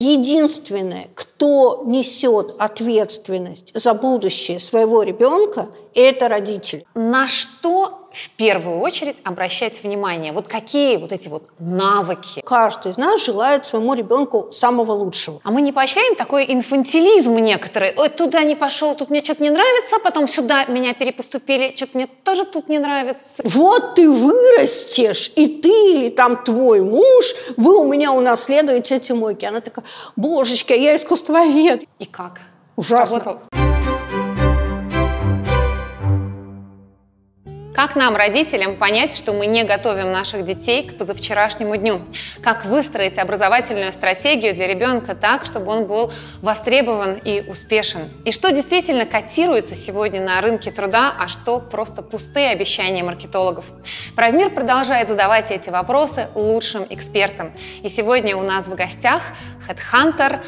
Единственное, кто несет ответственность за будущее своего ребенка, это родители. На что в первую очередь обращать внимание? Вот какие вот эти вот навыки? Каждый из нас желает своему ребенку самого лучшего. А мы не поощряем такой инфантилизм некоторые? Ой, туда не пошел, тут мне что-то не нравится, потом сюда меня перепоступили, что-то мне тоже тут не нравится. Вот ты вырастешь, и ты или там твой муж, вы у меня унаследуете эти мойки. Она такая, божечки, я искусствовед. И как? Ужасно. Кого-то Как нам, родителям, понять, что мы не готовим наших детей к позавчерашнему дню? Как выстроить образовательную стратегию для ребенка так, чтобы он был востребован и успешен? И что действительно котируется сегодня на рынке труда, а что просто пустые обещания маркетологов? Правмир продолжает задавать эти вопросы лучшим экспертам. И сегодня у нас в гостях HeadHunter,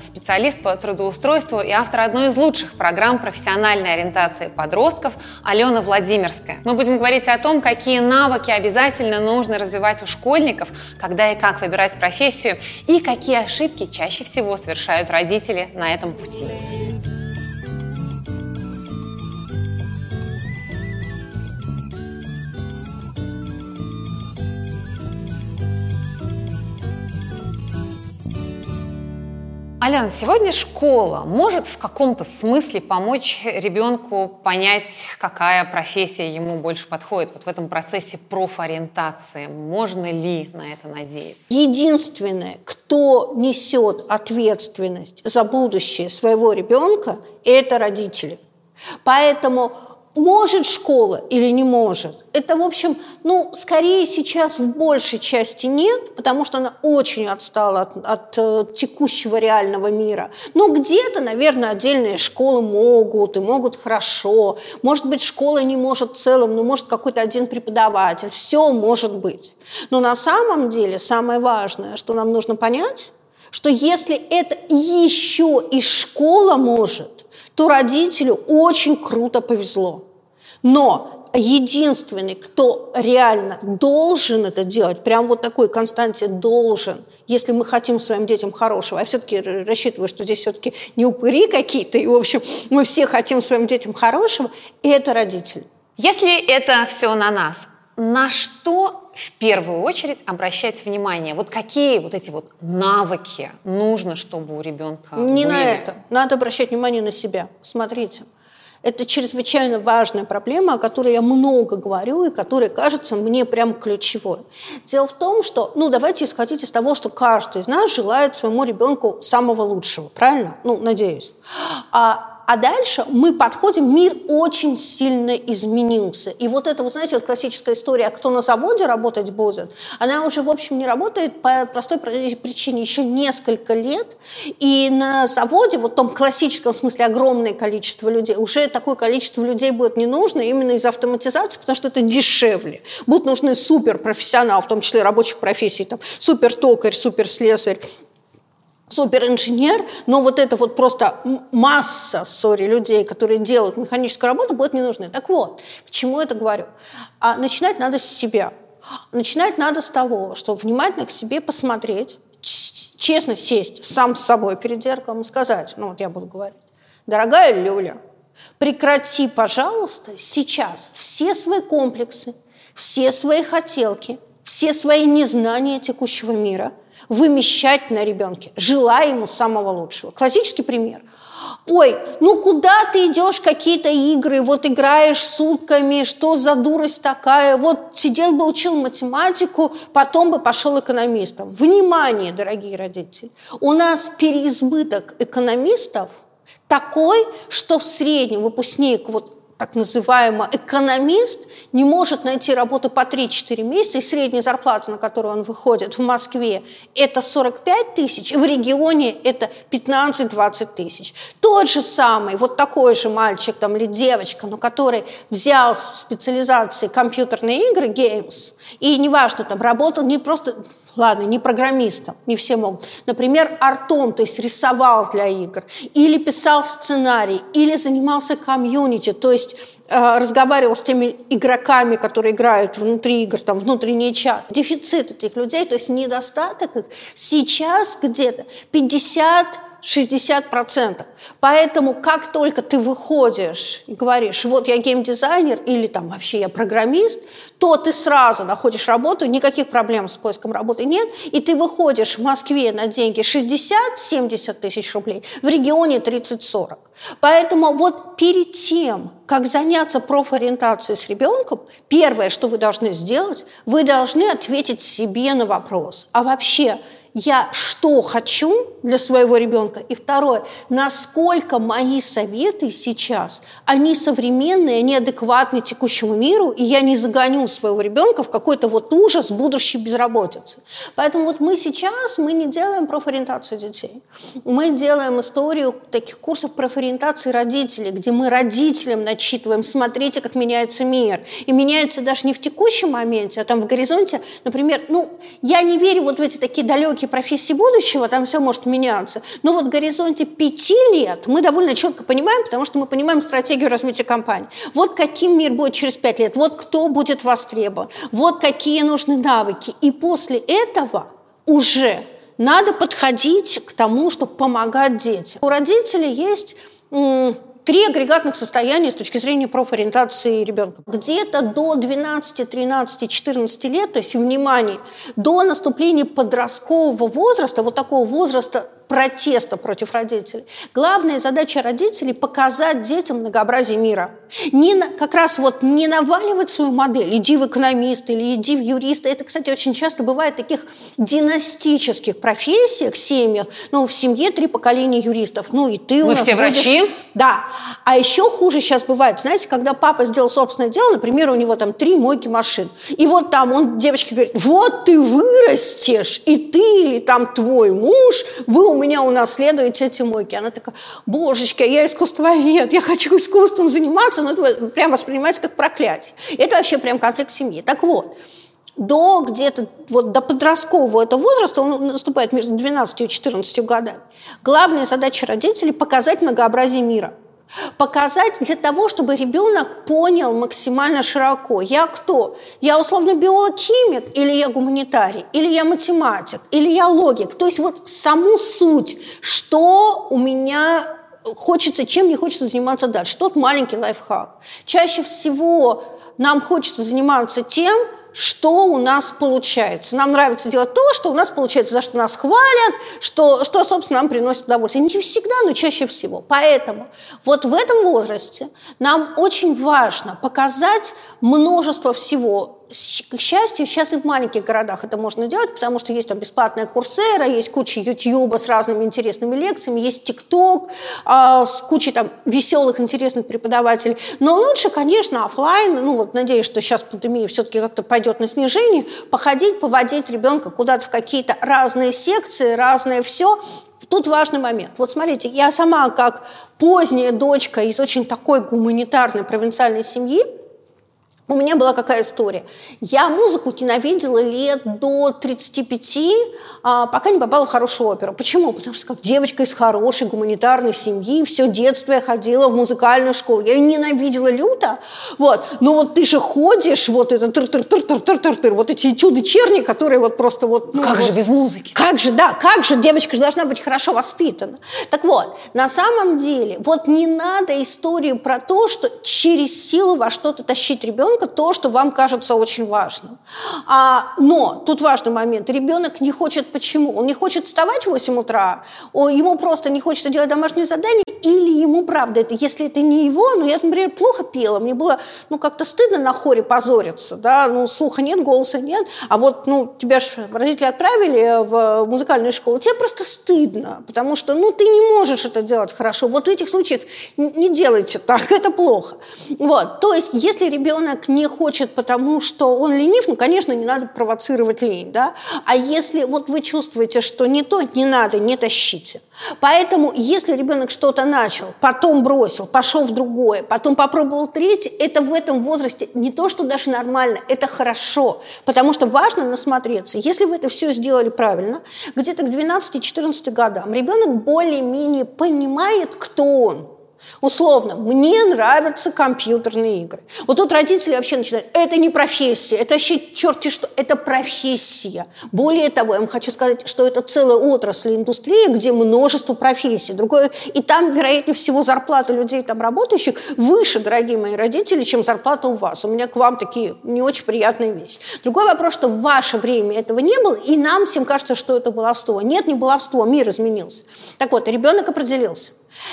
специалист по трудоустройству и автор одной из лучших программ профессиональной ориентации подростков Алена Владимирская. Мы будем говорить о том, какие навыки обязательно нужно развивать у школьников, когда и как выбирать профессию, и какие ошибки чаще всего совершают родители на этом пути. Аляна, сегодня школа может в каком-то смысле помочь ребенку понять, какая профессия ему больше подходит вот в этом процессе профориентации. Можно ли на это надеяться? Единственное, кто несет ответственность за будущее своего ребенка, это родители. Поэтому может школа или не может? Это, в общем, ну, скорее сейчас в большей части нет, потому что она очень отстала от, от э, текущего реального мира. Но где-то, наверное, отдельные школы могут и могут хорошо. Может быть, школа не может в целом, но может какой-то один преподаватель. Все может быть. Но на самом деле самое важное, что нам нужно понять, что если это еще и школа может, то родителю очень круто повезло. Но единственный, кто реально должен это делать, прям вот такой Константин должен, если мы хотим своим детям хорошего, я все-таки рассчитываю, что здесь все-таки не упыри какие-то, и, в общем, мы все хотим своим детям хорошего, это родители. Если это все на нас, на что в первую очередь обращать внимание? Вот какие вот эти вот навыки нужно, чтобы у ребенка Не были? на это. Надо обращать внимание на себя. Смотрите. Это чрезвычайно важная проблема, о которой я много говорю и которая кажется мне прям ключевой. Дело в том, что, ну, давайте исходить из того, что каждый из нас желает своему ребенку самого лучшего, правильно? Ну, надеюсь. А а дальше мы подходим, мир очень сильно изменился. И вот это, вы знаете, вот классическая история, кто на заводе работать будет, она уже, в общем, не работает по простой причине. Еще несколько лет, и на заводе, вот в том классическом смысле, огромное количество людей, уже такое количество людей будет не нужно именно из автоматизации, потому что это дешевле. Будут нужны суперпрофессионалы, в том числе рабочих профессий, там, супертокарь, суперслесарь, суперинженер, но вот это вот просто масса, сори, людей, которые делают механическую работу, будет не нужны. Так вот, к чему это говорю? А начинать надо с себя. Начинать надо с того, что внимательно к себе посмотреть, честно сесть сам с собой перед зеркалом и сказать, ну вот я буду говорить, дорогая Люля, прекрати, пожалуйста, сейчас все свои комплексы, все свои хотелки, все свои незнания текущего мира – вымещать на ребенке, желая ему самого лучшего. Классический пример. Ой, ну куда ты идешь, какие-то игры, вот играешь сутками, что за дурость такая, вот сидел бы, учил математику, потом бы пошел экономистом. Внимание, дорогие родители, у нас переизбыток экономистов такой, что в среднем выпускник вот так называемый экономист не может найти работу по 3-4 месяца, и средняя зарплата, на которую он выходит в Москве, это 45 тысяч, и в регионе это 15-20 тысяч. Тот же самый, вот такой же мальчик там, или девочка, но который взял в специализации компьютерные игры, games, и неважно, там работал не просто ладно, не программистом, не все могут. Например, артом, то есть рисовал для игр, или писал сценарий, или занимался комьюнити, то есть э, разговаривал с теми игроками, которые играют внутри игр, там внутренний чат. Дефицит этих людей, то есть недостаток их сейчас где-то 50 60%. Поэтому как только ты выходишь и говоришь, вот я геймдизайнер или там вообще я программист, то ты сразу находишь работу, никаких проблем с поиском работы нет, и ты выходишь в Москве на деньги 60-70 тысяч рублей, в регионе 30-40. Поэтому вот перед тем, как заняться профориентацией с ребенком, первое, что вы должны сделать, вы должны ответить себе на вопрос, а вообще я что хочу для своего ребенка, и второе, насколько мои советы сейчас, они современные, они адекватны текущему миру, и я не загоню своего ребенка в какой-то вот ужас будущей безработицы. Поэтому вот мы сейчас, мы не делаем профориентацию детей. Мы делаем историю таких курсов профориентации родителей, где мы родителям начитываем, смотрите, как меняется мир. И меняется даже не в текущем моменте, а там в горизонте, например, ну, я не верю вот в эти такие далекие рынке профессий будущего, там все может меняться. Но вот в горизонте пяти лет мы довольно четко понимаем, потому что мы понимаем стратегию развития компании. Вот каким мир будет через пять лет, вот кто будет востребован, вот какие нужны навыки. И после этого уже надо подходить к тому, чтобы помогать детям. У родителей есть три агрегатных состояния с точки зрения профориентации ребенка. Где-то до 12, 13, 14 лет, то есть, внимание, до наступления подросткового возраста, вот такого возраста протеста против родителей. Главная задача родителей – показать детям многообразие мира. Не как раз вот не наваливать свою модель, иди в экономиста или иди в юриста. Это, кстати, очень часто бывает в таких династических профессиях, семьях. Ну, в семье три поколения юристов. Ну, и ты у нас все будешь... врачи? Да. А еще хуже сейчас бывает, знаете, когда папа сделал собственное дело, например, у него там три мойки машин. И вот там он девочке говорит, вот ты вырастешь, и ты или там твой муж, вы у меня унаследуете эти мойки. Она такая, божечки, я искусствовед, я хочу искусством заниматься, но это прям воспринимается как проклятие. Это вообще прям конфликт семьи. Так вот, до где-то вот до подросткового этого возраста, он наступает между 12 и 14 годами, главная задача родителей – показать многообразие мира – Показать для того, чтобы ребенок понял максимально широко. Я кто? Я условно биолог-химик, или я гуманитарий, или я математик, или я логик. То есть вот саму суть, что у меня хочется, чем мне хочется заниматься дальше. Тот маленький лайфхак. Чаще всего нам хочется заниматься тем, что у нас получается. Нам нравится делать то, что у нас получается, за что нас хвалят, что, что собственно, нам приносит удовольствие. Не всегда, но чаще всего. Поэтому вот в этом возрасте нам очень важно показать множество всего, к счастью, сейчас и в маленьких городах это можно делать, потому что есть там бесплатная курсера, есть куча ютьюба с разными интересными лекциями, есть тикток э, с кучей там веселых, интересных преподавателей. Но лучше, конечно, офлайн. Ну вот надеюсь, что сейчас пандемия все-таки как-то пойдет на снижение. Походить, поводить ребенка куда-то в какие-то разные секции, разное все. Тут важный момент. Вот смотрите, я сама как поздняя дочка из очень такой гуманитарной провинциальной семьи, у меня была какая история. Я музыку ненавидела лет до 35, а, пока не попала в хорошую оперу. Почему? Потому что как девочка из хорошей гуманитарной семьи, все детство я ходила в музыкальную школу. Я ее ненавидела люто. Вот. Но вот ты же ходишь, вот это тыр тыр тыр тыр тыр тыр тыр вот эти этюды черни, которые вот просто вот... Ну, как вот, же без музыки? Как же, да, как же девочка же должна быть хорошо воспитана. Так вот, на самом деле, вот не надо историю про то, что через силу во что-то тащить ребенка, ребенка то, что вам кажется очень важным. А, но тут важный момент. Ребенок не хочет почему? Он не хочет вставать в 8 утра, он, ему просто не хочется делать домашнее задание, или ему правда, это, если это не его, ну я, например, плохо пела, мне было ну как-то стыдно на хоре позориться, да, ну слуха нет, голоса нет, а вот ну тебя же родители отправили в музыкальную школу, тебе просто стыдно, потому что ну ты не можешь это делать хорошо. Вот в этих случаях не делайте так, это плохо. Вот, то есть если ребенок ребенок не хочет, потому что он ленив, ну, конечно, не надо провоцировать лень, да. А если вот вы чувствуете, что не то, не надо, не тащите. Поэтому, если ребенок что-то начал, потом бросил, пошел в другое, потом попробовал третье, это в этом возрасте не то, что даже нормально, это хорошо, потому что важно насмотреться. Если вы это все сделали правильно, где-то к 12-14 годам ребенок более-менее понимает, кто он, Условно, мне нравятся компьютерные игры. Вот тут родители вообще начинают, это не профессия, это вообще черти что, это профессия. Более того, я вам хочу сказать, что это целая отрасль индустрии, где множество профессий. Другое, и там, вероятнее всего, зарплата людей там работающих выше, дорогие мои родители, чем зарплата у вас. У меня к вам такие не очень приятные вещи. Другой вопрос, что в ваше время этого не было, и нам всем кажется, что это баловство. Нет, не баловство, мир изменился. Так вот, ребенок определился.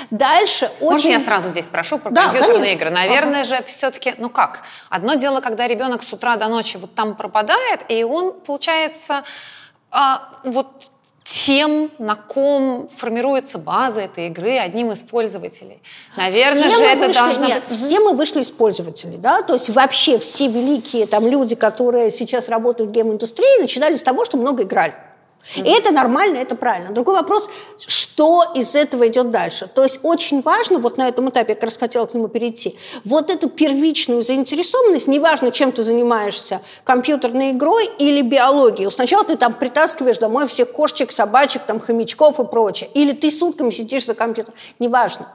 Дальше очень... Можно я сразу здесь спрошу про да, компьютерные конечно. игры? Наверное ага. же все-таки, ну как? Одно дело, когда ребенок с утра до ночи вот там пропадает, и он, получается, а, вот тем, на ком формируется база этой игры, одним из пользователей. Наверное все же это вышли, должно нет, быть... все мы вышли из пользователей, да, то есть вообще все великие там люди, которые сейчас работают в гейм-индустрии, начинали с того, что много играли. И это нормально, это правильно. Другой вопрос, что из этого идет дальше. То есть очень важно, вот на этом этапе, я как раз хотела к нему перейти, вот эту первичную заинтересованность, неважно, чем ты занимаешься, компьютерной игрой или биологией. Сначала ты там притаскиваешь домой всех кошечек, собачек, там, хомячков и прочее. Или ты сутками сидишь за компьютером. Неважно.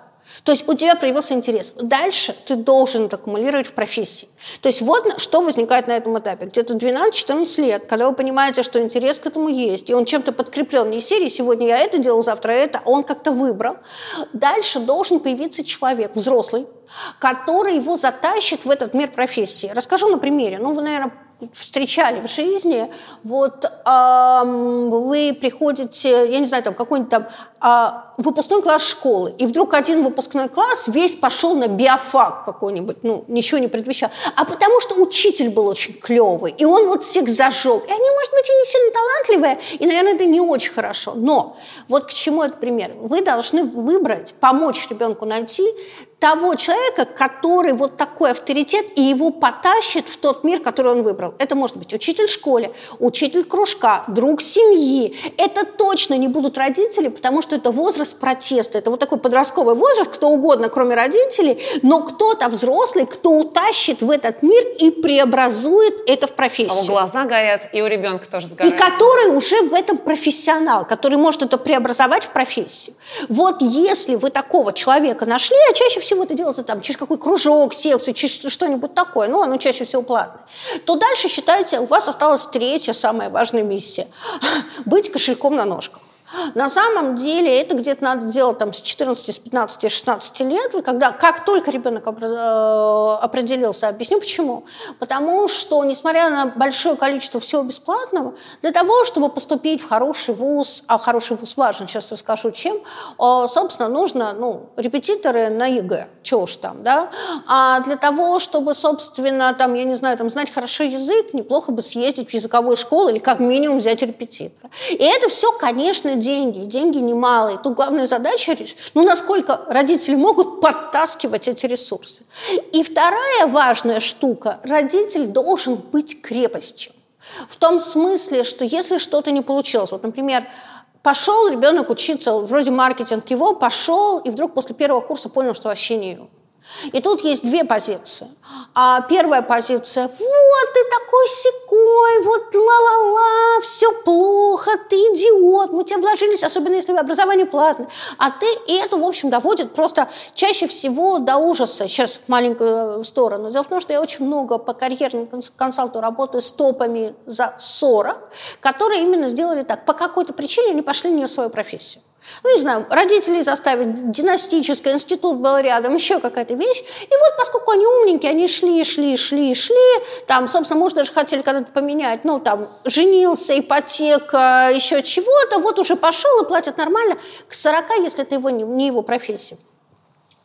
То есть у тебя появился интерес. Дальше ты должен это аккумулировать в профессии. То есть вот что возникает на этом этапе. Где-то 12-14 лет, когда вы понимаете, что интерес к этому есть, и он чем-то подкреплен. Не серии «сегодня я это делал, завтра это», а он как-то выбрал. Дальше должен появиться человек, взрослый, который его затащит в этот мир профессии. Расскажу на примере. Ну, вы, наверное, встречали в жизни, вот э, вы приходите, я не знаю, там какой-нибудь там э, выпускной класс школы, и вдруг один выпускной класс весь пошел на биофак какой-нибудь, ну, ничего не предвещал, а потому что учитель был очень клевый, и он вот всех зажег, и они, может быть, и не сильно талантливые, и, наверное, это не очень хорошо, но вот к чему этот пример? Вы должны выбрать, помочь ребенку найти того человека, который вот такой авторитет, и его потащит в тот мир, который он выбрал. Это может быть учитель в школе, учитель кружка, друг семьи. Это точно не будут родители, потому что это возраст протеста. Это вот такой подростковый возраст, кто угодно, кроме родителей, но кто-то взрослый, кто утащит в этот мир и преобразует это в профессию. А у глаза горят, и у ребенка тоже сгорают. И который уже в этом профессионал, который может это преобразовать в профессию. Вот если вы такого человека нашли, а чаще всего это делается там через какой кружок, секцию, через что-нибудь такое, ну, оно чаще всего платное, то дальше, считайте, у вас осталась третья самая важная миссия – быть кошельком на ножках. На самом деле это где-то надо делать там, с 14, с 15, 16 лет, когда как только ребенок э, определился. Объясню почему. Потому что, несмотря на большое количество всего бесплатного, для того, чтобы поступить в хороший вуз, а хороший вуз важен, сейчас расскажу чем, собственно, нужно ну, репетиторы на ЕГЭ, чего уж там, да, а для того, чтобы, собственно, там, я не знаю, там, знать хорошо язык, неплохо бы съездить в языковую школу или как минимум взять репетитора. И это все, конечно, деньги, деньги немалые. Тут главная задача, ну, насколько родители могут подтаскивать эти ресурсы. И вторая важная штука, родитель должен быть крепостью. В том смысле, что если что-то не получилось, вот, например, пошел ребенок учиться, вроде маркетинг его, пошел, и вдруг после первого курса понял, что вообще не его. И тут есть две позиции. А первая позиция, вот ты такой секой, вот ла-ла-ла, все плохо, ты идиот, мы тебя вложились, особенно если образование платное. А ты, и это, в общем, доводит просто чаще всего до ужаса. Сейчас маленькую сторону. Дело в том, что я очень много по карьерному консалту работаю с топами за 40, которые именно сделали так. По какой-то причине они пошли не в свою профессию. Ну, не знаю, родителей заставить, династический институт был рядом, еще какая-то вещь. И вот поскольку они умненькие, они шли, шли, шли, шли, там, собственно, может, даже хотели когда-то поменять, ну, там, женился, ипотека, еще чего-то, вот уже пошел и платят нормально. К 40, если это его, не, его профессия.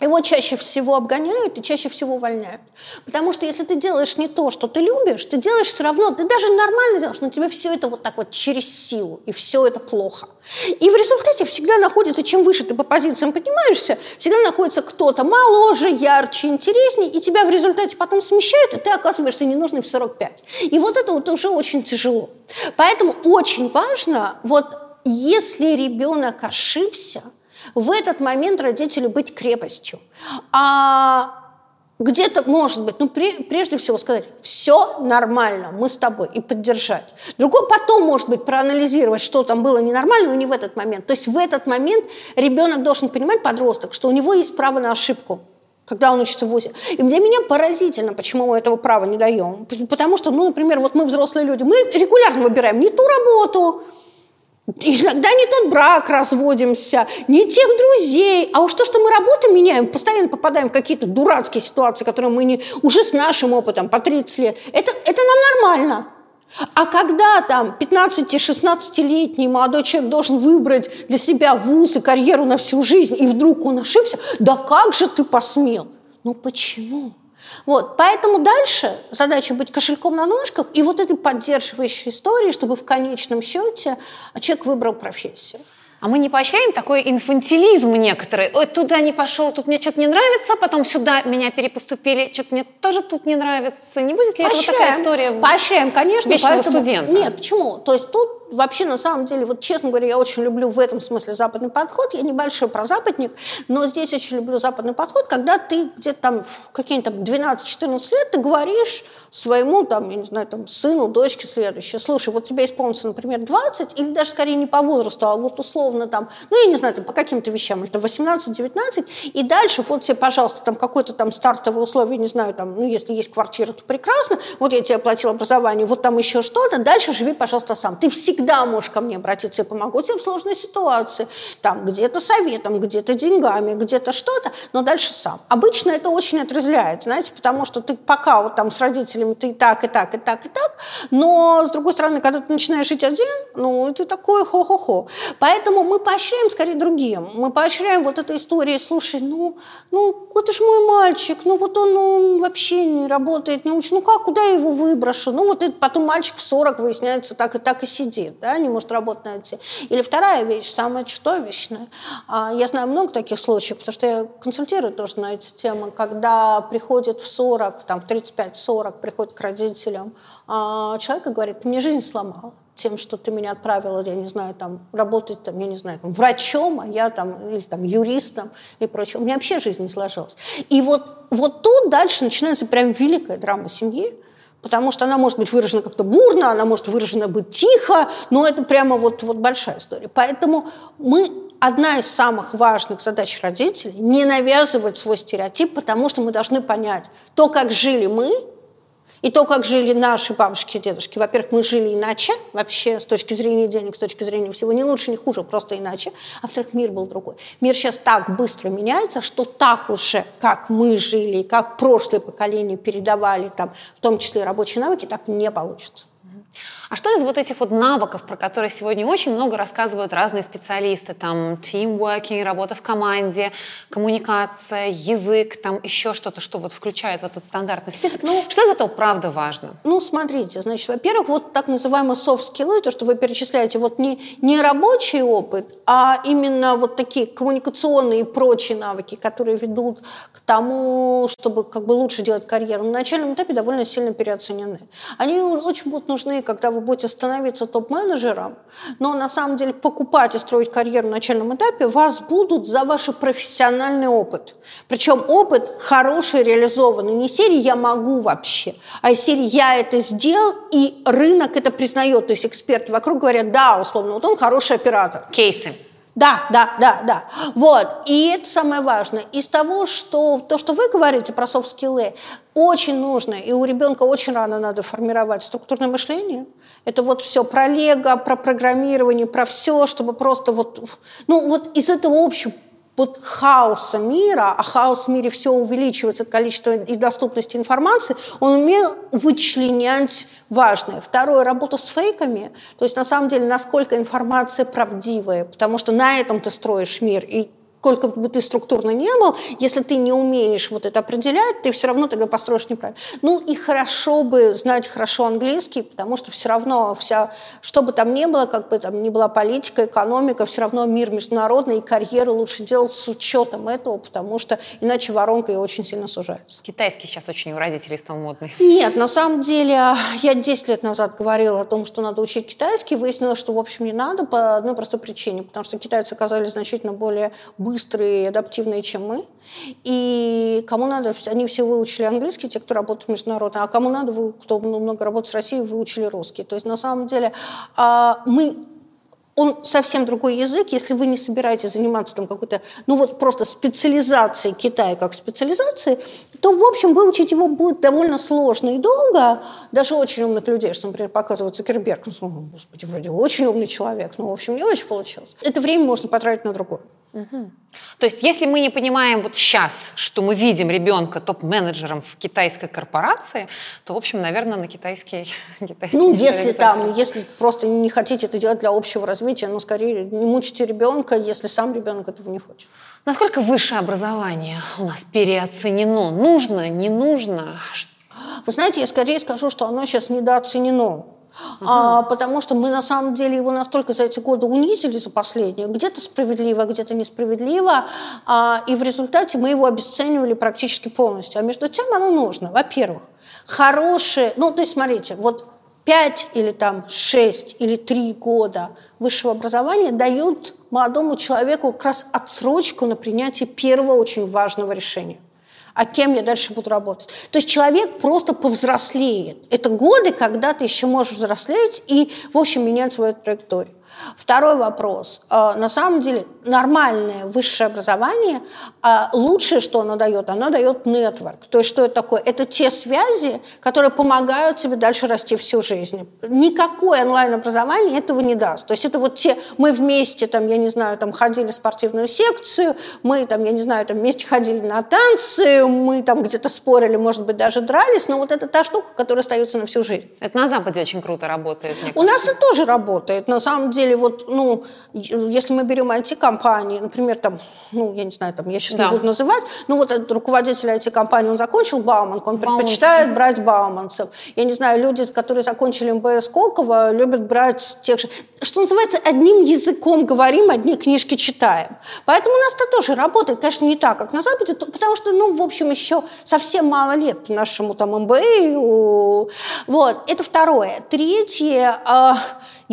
Его чаще всего обгоняют и чаще всего увольняют. Потому что если ты делаешь не то, что ты любишь, ты делаешь все равно, ты даже нормально делаешь, но тебе все это вот так вот через силу, и все это плохо. И в результате всегда находится, чем выше ты по позициям поднимаешься, всегда находится кто-то моложе, ярче, интереснее, и тебя в результате потом смещают, и ты оказываешься ненужный в 45. И вот это вот уже очень тяжело. Поэтому очень важно, вот если ребенок ошибся, в этот момент родителю быть крепостью. А где-то, может быть, ну, прежде всего сказать, все нормально, мы с тобой, и поддержать. Другой потом, может быть, проанализировать, что там было ненормально, но не в этот момент. То есть в этот момент ребенок должен понимать, подросток, что у него есть право на ошибку когда он учится в ВУЗе. И для меня поразительно, почему мы этого права не даем. Потому что, ну, например, вот мы взрослые люди, мы регулярно выбираем не ту работу, Иногда не тот брак разводимся, не тех друзей. А уж то, что мы работу меняем, постоянно попадаем в какие-то дурацкие ситуации, которые мы не, уже с нашим опытом по 30 лет, это, это нам нормально. А когда там 15-16-летний молодой человек должен выбрать для себя вуз и карьеру на всю жизнь, и вдруг он ошибся, да как же ты посмел? Ну почему? Вот, поэтому дальше задача быть кошельком на ножках и вот этой поддерживающей истории, чтобы в конечном счете человек выбрал профессию. А мы не поощряем такой инфантилизм некоторый. Ой, туда не пошел, тут мне что-то не нравится, потом сюда меня перепоступили, что-то мне тоже тут не нравится. Не будет ли поощряем, это вот такая история Поощряем, конечно. Поэтому... студента? Нет, почему? То есть тут вообще, на самом деле, вот честно говоря, я очень люблю в этом смысле западный подход. Я небольшой прозападник, но здесь очень люблю западный подход, когда ты где-то там в какие-то 12-14 лет ты говоришь своему, там, я не знаю, там, сыну, дочке следующее. Слушай, вот тебе исполнится, например, 20, или даже скорее не по возрасту, а вот условно там, ну, я не знаю, там, по каким-то вещам, это 18-19, и дальше вот тебе, пожалуйста, там какое-то там стартовое условие, не знаю, там, ну, если есть квартира, то прекрасно, вот я тебе оплатил образование, вот там еще что-то, дальше живи, пожалуйста, сам. Ты всегда всегда можешь ко мне обратиться, я помогу тебе в сложной ситуации. Там где-то советом, где-то деньгами, где-то что-то, но дальше сам. Обычно это очень отрезвляет, знаете, потому что ты пока вот там с родителями ты и так, и так, и так, и так, но с другой стороны, когда ты начинаешь жить один, ну, ты такой хо-хо-хо. Поэтому мы поощряем скорее другим. Мы поощряем вот этой истории, слушай, ну, ну, это же мой мальчик, ну, вот он ну, вообще не работает, не учит, ну, как, куда я его выброшу? Ну, вот это потом мальчик в 40 выясняется, так и так и сидит сидит, да, не может работать найти. Или вторая вещь, самая чудовищная. Я знаю много таких случаев, потому что я консультирую тоже на эти темы, когда приходит в 40, там, в 35-40, приходит к родителям а, человек говорит, ты мне жизнь сломала тем, что ты меня отправила, я не знаю, там, работать, там, я не знаю, там, врачом, а я там, или там, юристом и прочее. У меня вообще жизнь не сложилась. И вот, вот тут дальше начинается прям великая драма семьи, Потому что она может быть выражена как-то бурно, она может выражена быть тихо, но это прямо вот, вот большая история. Поэтому мы одна из самых важных задач родителей – не навязывать свой стереотип, потому что мы должны понять, то, как жили мы, и то, как жили наши бабушки и дедушки. Во-первых, мы жили иначе, вообще с точки зрения денег, с точки зрения всего, не лучше, не хуже, просто иначе. А во-вторых, мир был другой. Мир сейчас так быстро меняется, что так уже, как мы жили, и как прошлые поколения передавали, там, в том числе рабочие навыки, так не получится. А что из вот этих вот навыков, про которые сегодня очень много рассказывают разные специалисты, там, teamworking, работа в команде, коммуникация, язык, там еще что-то, что вот включает в этот стандартный список, ну, что из этого правда важно? Ну, смотрите, значит, во-первых, вот так называемые soft-скиллы, то, что вы перечисляете, вот не, не рабочий опыт, а именно вот такие коммуникационные и прочие навыки, которые ведут к тому, чтобы как бы лучше делать карьеру, на начальном этапе довольно сильно переоценены. Они очень будут нужны, когда вы будете становиться топ-менеджером, но на самом деле покупать и строить карьеру на начальном этапе вас будут за ваш профессиональный опыт. Причем опыт хороший, реализованный. Не серии «я могу вообще», а из серии «я это сделал», и рынок это признает. То есть эксперты вокруг говорят, да, условно, вот он хороший оператор. Кейсы. Да, да, да, да. Вот. И это самое важное. Из того, что то, что вы говорите про софт-скиллы, очень нужно, и у ребенка очень рано надо формировать структурное мышление. Это вот все про лего, про программирование, про все, чтобы просто вот, ну вот из этого общего вот хаоса мира, а хаос в мире все увеличивается от количества и доступности информации, он умел вычленять важное. Второе, работа с фейками, то есть на самом деле, насколько информация правдивая, потому что на этом ты строишь мир, и сколько бы ты структурно не был, если ты не умеешь вот это определять, ты все равно тогда построишь неправильно. Ну и хорошо бы знать хорошо английский, потому что все равно вся, что бы там ни было, как бы там ни была политика, экономика, все равно мир международный, и карьеру лучше делать с учетом этого, потому что иначе воронка и очень сильно сужается. Китайский сейчас очень у родителей стал модный. Нет, на самом деле, я 10 лет назад говорила о том, что надо учить китайский, выяснилось, что, в общем, не надо по одной простой причине, потому что китайцы оказались значительно более быстрые и адаптивные, чем мы. И кому надо, они все выучили английский, те, кто работает международно, а кому надо, кто много работает с Россией, выучили русский. То есть на самом деле а, мы он совсем другой язык, если вы не собираетесь заниматься там какой-то, ну вот просто специализацией Китая как специализацией, то, в общем, выучить его будет довольно сложно и долго. Даже очень умных людей, что, например, показывает Цукерберг, ну, господи, вроде очень умный человек, но, в общем, не очень получилось. Это время можно потратить на другое. Угу. То есть, если мы не понимаем вот сейчас, что мы видим ребенка топ-менеджером в китайской корпорации, то, в общем, наверное, на китайский... китайский ну, если там, если просто не хотите это делать для общего развития, ну, скорее, не мучите ребенка, если сам ребенок этого не хочет. Насколько высшее образование у нас переоценено? Нужно, не нужно? Вы знаете, я скорее скажу, что оно сейчас недооценено. А, потому что мы на самом деле его настолько за эти годы унизили за последние, где-то справедливо, где-то несправедливо, а, и в результате мы его обесценивали практически полностью. А между тем оно нужно. Во-первых, хорошие, ну то есть смотрите, вот 5 или там 6 или 3 года высшего образования дают молодому человеку как раз отсрочку на принятие первого очень важного решения а кем я дальше буду работать. То есть человек просто повзрослеет. Это годы, когда ты еще можешь взрослеть и, в общем, менять свою траекторию. Второй вопрос. А, на самом деле нормальное высшее образование, а, лучшее, что оно дает, оно дает нетворк. То есть что это такое? Это те связи, которые помогают тебе дальше расти всю жизнь. Никакое онлайн-образование этого не даст. То есть это вот те, мы вместе, там, я не знаю, там, ходили в спортивную секцию, мы, там, я не знаю, там, вместе ходили на танцы, мы там где-то спорили, может быть, даже дрались, но вот это та штука, которая остается на всю жизнь. Это на Западе очень круто работает. У нас это тоже работает. На самом деле, вот, ну, если мы берем IT-компании, например, там, ну, я не знаю, там, я сейчас да. не буду называть, ну, вот этот руководитель IT-компании, он закончил Бауманку, он Бауман. предпочитает брать бауманцев. Я не знаю, люди, которые закончили МБС Колково, любят брать тех же... Что называется, одним языком говорим, одни книжки читаем. Поэтому у нас это тоже работает, конечно, не так, как на Западе, потому что, ну, в общем, еще совсем мало лет нашему там МБА. Вот, это второе. Третье, а,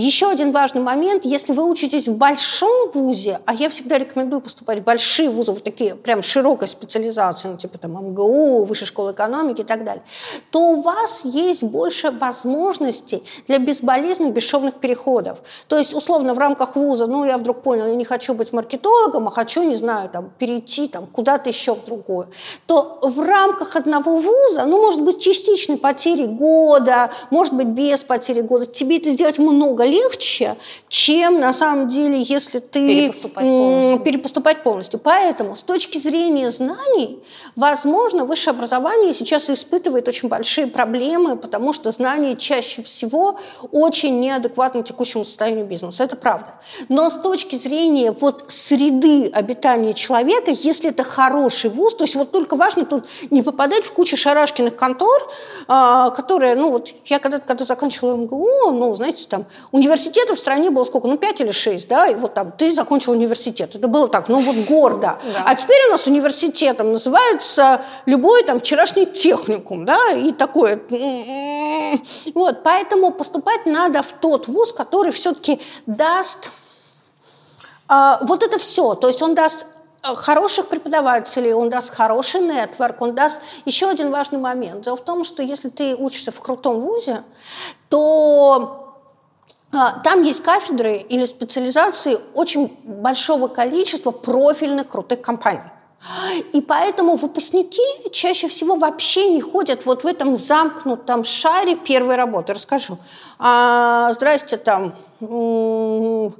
еще один важный момент, если вы учитесь в большом вузе, а я всегда рекомендую поступать в большие вузы, вот такие прям широкой специализации, ну, типа там МГУ, Высшая школа экономики и так далее, то у вас есть больше возможностей для безболезненных, бесшовных переходов. То есть, условно, в рамках вуза, ну, я вдруг понял, я не хочу быть маркетологом, а хочу, не знаю, там, перейти там, куда-то еще в другое, то в рамках одного вуза, ну, может быть, частичной потери года, может быть, без потери года, тебе это сделать много легче, чем на самом деле, если ты перепоступать полностью. перепоступать полностью. Поэтому с точки зрения знаний, возможно, высшее образование сейчас испытывает очень большие проблемы, потому что знания чаще всего очень неадекватны текущему состоянию бизнеса. Это правда. Но с точки зрения вот среды обитания человека, если это хороший вуз, то есть вот только важно тут не попадать в кучу шарашкиных контор, а, которые, ну вот я когда-то, когда заканчивала МГУ, ну, знаете, там университетов в стране было сколько? Ну, пять или шесть, да, и вот там ты закончил университет. Это было так, ну вот гордо. Да. А теперь у нас университетом называется любой там вчерашний техникум, да, и такое. Вот, поэтому поступать надо в тот вуз, который все-таки даст а, вот это все. То есть он даст а, хороших преподавателей, он даст хороший нетворк, он даст еще один важный момент. Дело в том, что если ты учишься в крутом вузе, то там есть кафедры или специализации очень большого количества профильных крутых компаний. И поэтому выпускники чаще всего вообще не ходят вот в этом замкнутом шаре первой работы. Расскажу. А, здрасте, там, а,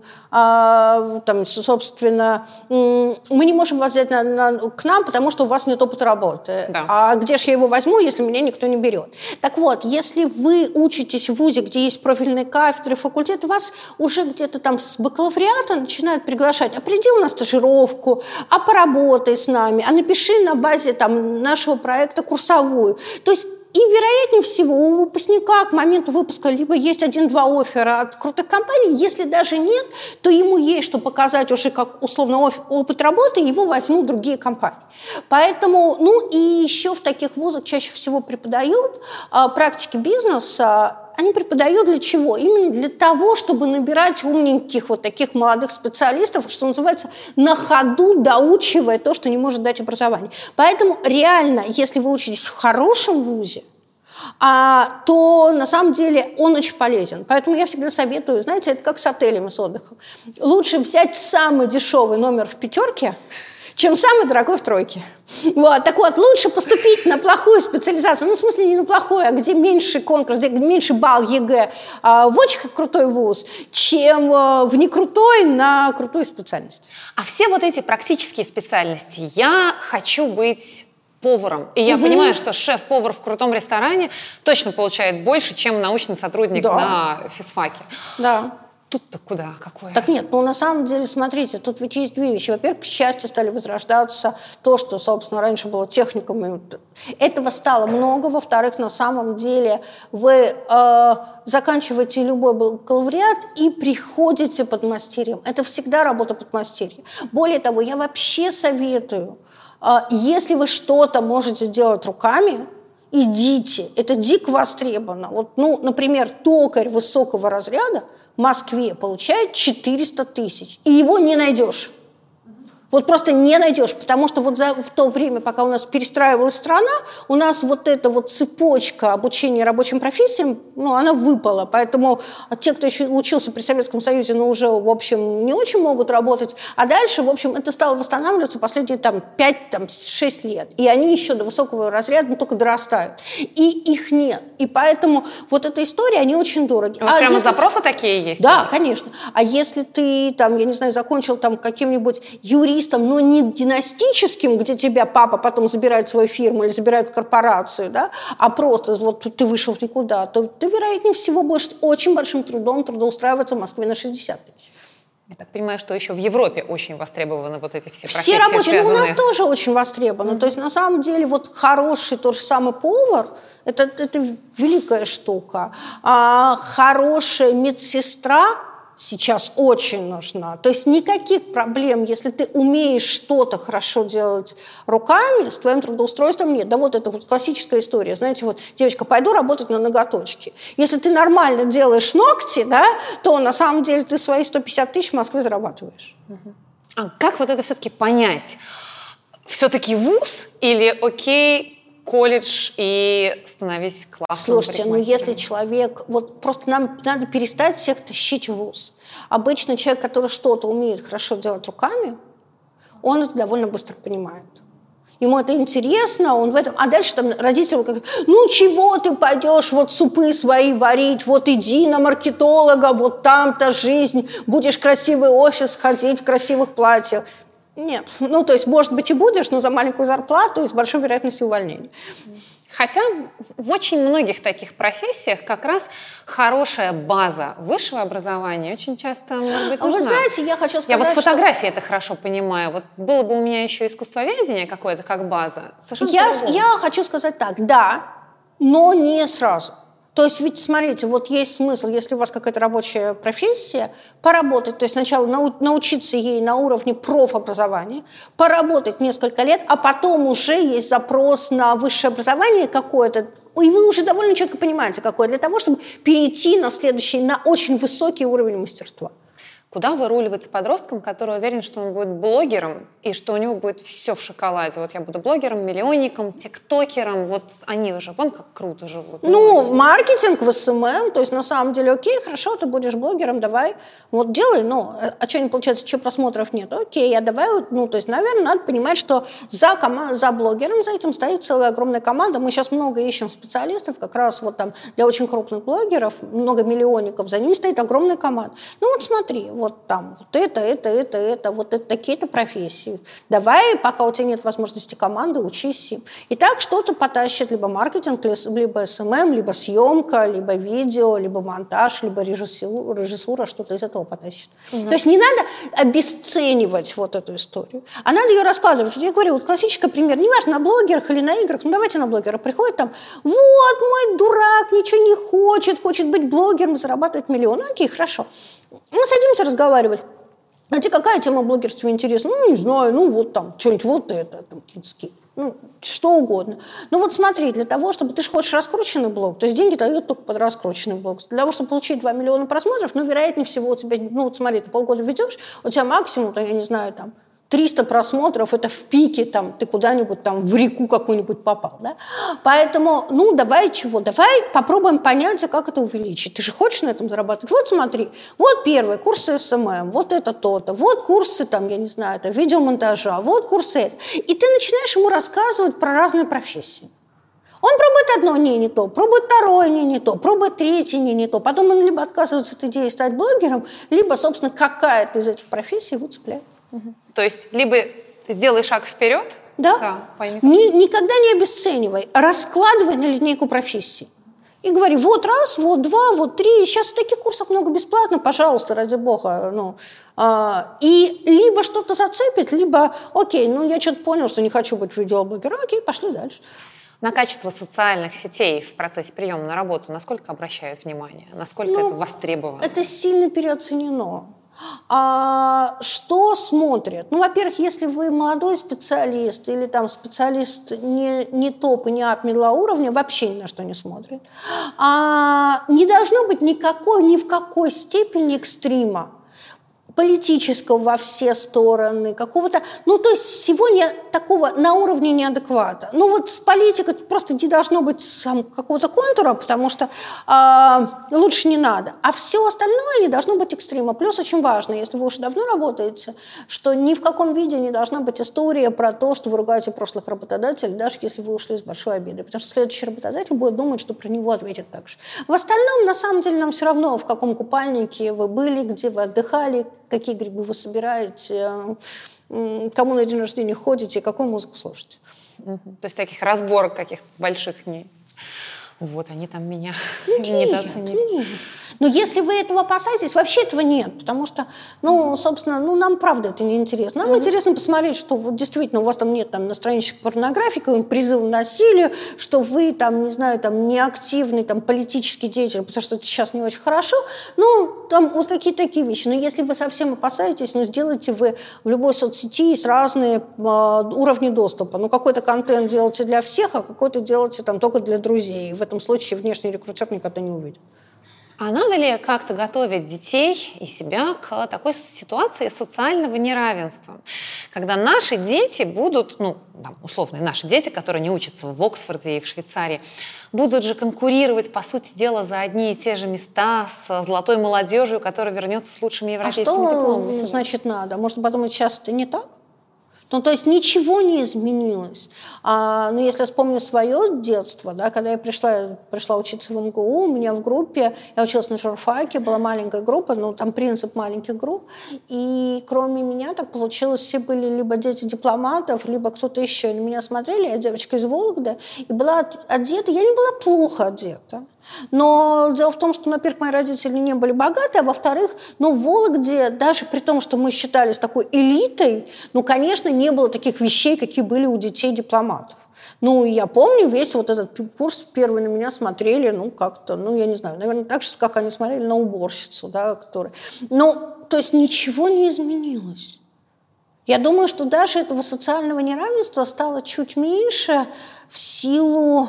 там, собственно, мы не можем вас взять на, на, к нам, потому что у вас нет опыта работы. Да. А где же я его возьму, если меня никто не берет? Так вот, если вы учитесь в ВУЗе, где есть профильные кафедры, факультеты, вас уже где-то там с бакалавриата начинают приглашать. А приди на стажировку, а поработай с нами, а напиши на базе там, нашего проекта курсовую. То есть и, вероятнее всего, у выпускника к моменту выпуска либо есть один-два оффера от крутых компаний, если даже нет, то ему есть что показать уже как условно опыт работы, его возьмут другие компании. Поэтому, ну и еще в таких вузах чаще всего преподают а, практики бизнеса, они преподают для чего? Именно для того, чтобы набирать умненьких вот таких молодых специалистов, что называется, на ходу доучивая то, что не может дать образование. Поэтому реально, если вы учитесь в хорошем вузе, а, то на самом деле он очень полезен. Поэтому я всегда советую, знаете, это как с отелями с отдыхом. Лучше взять самый дешевый номер в пятерке – чем самый дорогой в тройке. Вот. Так вот, лучше поступить на плохую специализацию, ну, в смысле, не на плохую, а где меньше конкурс, где меньше балл ЕГЭ а, в очень крутой вуз, чем а, в некрутой на крутую специальность. А все вот эти практические специальности, я хочу быть поваром. И я угу. понимаю, что шеф-повар в крутом ресторане точно получает больше, чем научный сотрудник да. на физфаке. Да. Тут-то куда? Какое? Так нет, ну на самом деле, смотрите, тут ведь есть две вещи. Во-первых, к счастью, стали возрождаться то, что, собственно, раньше было техникум. Этого стало много. Во-вторых, на самом деле вы э, заканчиваете любой бакалавриат и приходите под мастерьем. Это всегда работа под мастерьем. Более того, я вообще советую, э, если вы что-то можете делать руками, идите. Это дико востребовано. Вот, ну, например, токарь высокого разряда – Москве получает 400 тысяч, и его не найдешь. Вот просто не найдешь, потому что вот за то время, пока у нас перестраивалась страна, у нас вот эта вот цепочка обучения рабочим профессиям, ну, она выпала. Поэтому те, кто еще учился при Советском Союзе, ну, уже, в общем, не очень могут работать. А дальше, в общем, это стало восстанавливаться последние там 5-6 лет. И они еще до высокого разряда ну, только дорастают. И их нет. И поэтому вот эта история, они очень дороги. а прямо запросы такие есть? Да, конечно. А если ты там, я не знаю, закончил там каким-нибудь юристом, юристом, но не династическим, где тебя папа потом забирает свою фирму или забирает корпорацию, да, а просто вот ты вышел никуда, то ты, вероятнее всего, будешь очень большим трудом трудоустраиваться в Москве на 60 тысяч. Я так понимаю, что еще в Европе очень востребованы вот эти все профессии. Все рабочие, ну у нас тоже очень востребованы. Mm-hmm. То есть на самом деле вот хороший тот же самый повар, это, это великая штука. А хорошая медсестра, сейчас очень нужна. То есть никаких проблем, если ты умеешь что-то хорошо делать руками, с твоим трудоустройством нет. Да вот это вот классическая история. Знаете, вот, девочка, пойду работать на ноготочке. Если ты нормально делаешь ногти, да, то на самом деле ты свои 150 тысяч в Москве зарабатываешь. А как вот это все-таки понять? Все-таки вуз или окей, колледж и становись классным Слушайте, ну если человек... Вот просто нам надо перестать всех тащить в ВУЗ. Обычно человек, который что-то умеет хорошо делать руками, он это довольно быстро понимает. Ему это интересно, он в этом... А дальше там родители говорят, ну чего ты пойдешь вот супы свои варить, вот иди на маркетолога, вот там-то жизнь, будешь красивый офис ходить в красивых платьях. Нет. Ну, то есть, может быть, и будешь, но за маленькую зарплату и с большой вероятностью увольнения. Хотя в очень многих таких профессиях как раз хорошая база высшего образования очень часто может быть нужна. Вы знаете, я хочу сказать, Я вот фотографии что... это хорошо понимаю. Вот было бы у меня еще искусствоведение какое-то как база. я, я хочу сказать так, да, но не сразу. То есть ведь, смотрите, вот есть смысл, если у вас какая-то рабочая профессия, поработать, то есть сначала научиться ей на уровне профобразования, поработать несколько лет, а потом уже есть запрос на высшее образование какое-то, и вы уже довольно четко понимаете, какое, для того, чтобы перейти на следующий, на очень высокий уровень мастерства. Куда выруливать с подростком, который уверен, что он будет блогером, и что у него будет все в шоколаде. Вот я буду блогером, миллионником, тиктокером, вот они уже вон как круто живут. Ну, в маркетинг, в SMM, то есть на самом деле, окей, хорошо, ты будешь блогером, давай, вот делай, ну, а что не получается, что просмотров нет, окей, а давай, ну, то есть, наверное, надо понимать, что за, кома- за блогером, за этим стоит целая огромная команда, мы сейчас много ищем специалистов, как раз вот там для очень крупных блогеров, много миллионников, за ними стоит огромная команда. Ну, вот смотри, вот там, вот это, это, это, это, вот это такие-то профессии. Давай, пока у тебя нет возможности команды, учись им. И так что-то потащит либо маркетинг, либо SMM, либо съемка, либо видео, либо монтаж, либо режиссура, режиссура что-то из этого потащит. Угу. То есть не надо обесценивать вот эту историю, а надо ее раскладывать. Я говорю, вот классический пример, неважно, на блогерах или на играх, ну давайте на блогерах, приходит там, вот мой дурак, ничего не хочет, хочет быть блогером, зарабатывать миллион. Окей, хорошо. Мы садимся разговаривать. А тебе какая тема блогерства интересна? Ну, не знаю, ну вот там, что-нибудь вот это, там, ну, что угодно. Ну вот смотри, для того, чтобы ты же хочешь раскрученный блог, то есть деньги дают только под раскрученный блог. Для того, чтобы получить 2 миллиона просмотров, ну, вероятнее всего у тебя, ну вот смотри, ты полгода ведешь, у тебя максимум, то, я не знаю, там, 300 просмотров, это в пике, там, ты куда-нибудь там в реку какую-нибудь попал, да? Поэтому, ну, давай чего, давай попробуем понять, как это увеличить. Ты же хочешь на этом зарабатывать? Вот смотри, вот первый, курсы SMM, вот это то-то, вот курсы, там, я не знаю, это видеомонтажа, вот курсы это. И ты начинаешь ему рассказывать про разные профессии. Он пробует одно, не, не то, пробует второе, не, не то, пробует третье, не, не то. Потом он либо отказывается от идеи стать блогером, либо, собственно, какая-то из этих профессий его цепляет. Угу. То есть либо сделай шаг вперед, да? да Ни, никогда не обесценивай, раскладывай на линейку профессий. И говори, вот раз, вот два, вот три. Сейчас таких курсов много бесплатно, пожалуйста, ради бога. Ну, а, и либо что-то зацепит, либо, окей, ну я что-то понял, что не хочу быть видеоблогером, окей, пошли дальше. На качество социальных сетей в процессе приема на работу насколько обращают внимание? Насколько ну, это востребовано? Это сильно переоценено. А что смотрят? Ну, во-первых, если вы молодой специалист или там специалист не, не топ и не ап уровня, вообще ни на что не смотрят. А не должно быть никакой, ни в какой степени экстрима политического во все стороны, какого-то, ну, то есть всего не такого на уровне неадеквата. Ну, вот с политикой просто не должно быть какого-то контура, потому что э, лучше не надо. А все остальное не должно быть экстрима. Плюс очень важно, если вы уже давно работаете, что ни в каком виде не должна быть история про то, что вы ругаете прошлых работодателей, даже если вы ушли с большой обидой. Потому что следующий работодатель будет думать, что про него ответит так же. В остальном, на самом деле, нам все равно, в каком купальнике вы были, где вы отдыхали, какие грибы вы собираете, кому на день рождения ходите, какую музыку слушаете. То есть таких разборок каких-то больших не... Вот, они там меня ну, недооценили. Нет. Но если вы этого опасаетесь, вообще этого нет, потому что, ну, собственно, ну, нам правда это не интересно. Нам mm-hmm. интересно посмотреть, что вот действительно у вас там нет там на страничке порнографии, призыв к насилию, что вы там, не знаю, там неактивный там политический деятель, потому что это сейчас не очень хорошо. Ну, там вот какие-то такие вещи. Но если вы совсем опасаетесь, ну, сделайте вы в любой соцсети есть разные э, уровни доступа. Ну, какой-то контент делайте для всех, а какой-то делайте там только для друзей. В этом случае внешний рекрутер никогда не увидит. А надо ли как-то готовить детей и себя к такой ситуации социального неравенства, когда наши дети будут, ну, там, условно, наши дети, которые не учатся в Оксфорде и в Швейцарии, будут же конкурировать, по сути дела, за одни и те же места с золотой молодежью, которая вернется с лучшими европейскими а что дипломами. значит надо? Может подумать, сейчас это не так? Ну, то есть ничего не изменилось. А, ну, если вспомню свое детство, да, когда я пришла, пришла учиться в МГУ, у меня в группе, я училась на журфаке, была маленькая группа, ну, там принцип маленьких групп, и кроме меня так получилось, все были либо дети дипломатов, либо кто-то еще. На меня смотрели, я девочка из Вологды, и была одета, я не была плохо одета. Но дело в том, что, во-первых, мои родители не были богаты, а во-вторых, ну, в Вологде, даже при том, что мы считались такой элитой, ну, конечно, не было таких вещей, какие были у детей дипломатов. Ну, я помню весь вот этот курс, первый на меня смотрели, ну, как-то, ну, я не знаю, наверное, так же, как они смотрели на уборщицу, да, которая... Ну, то есть ничего не изменилось. Я думаю, что даже этого социального неравенства стало чуть меньше в силу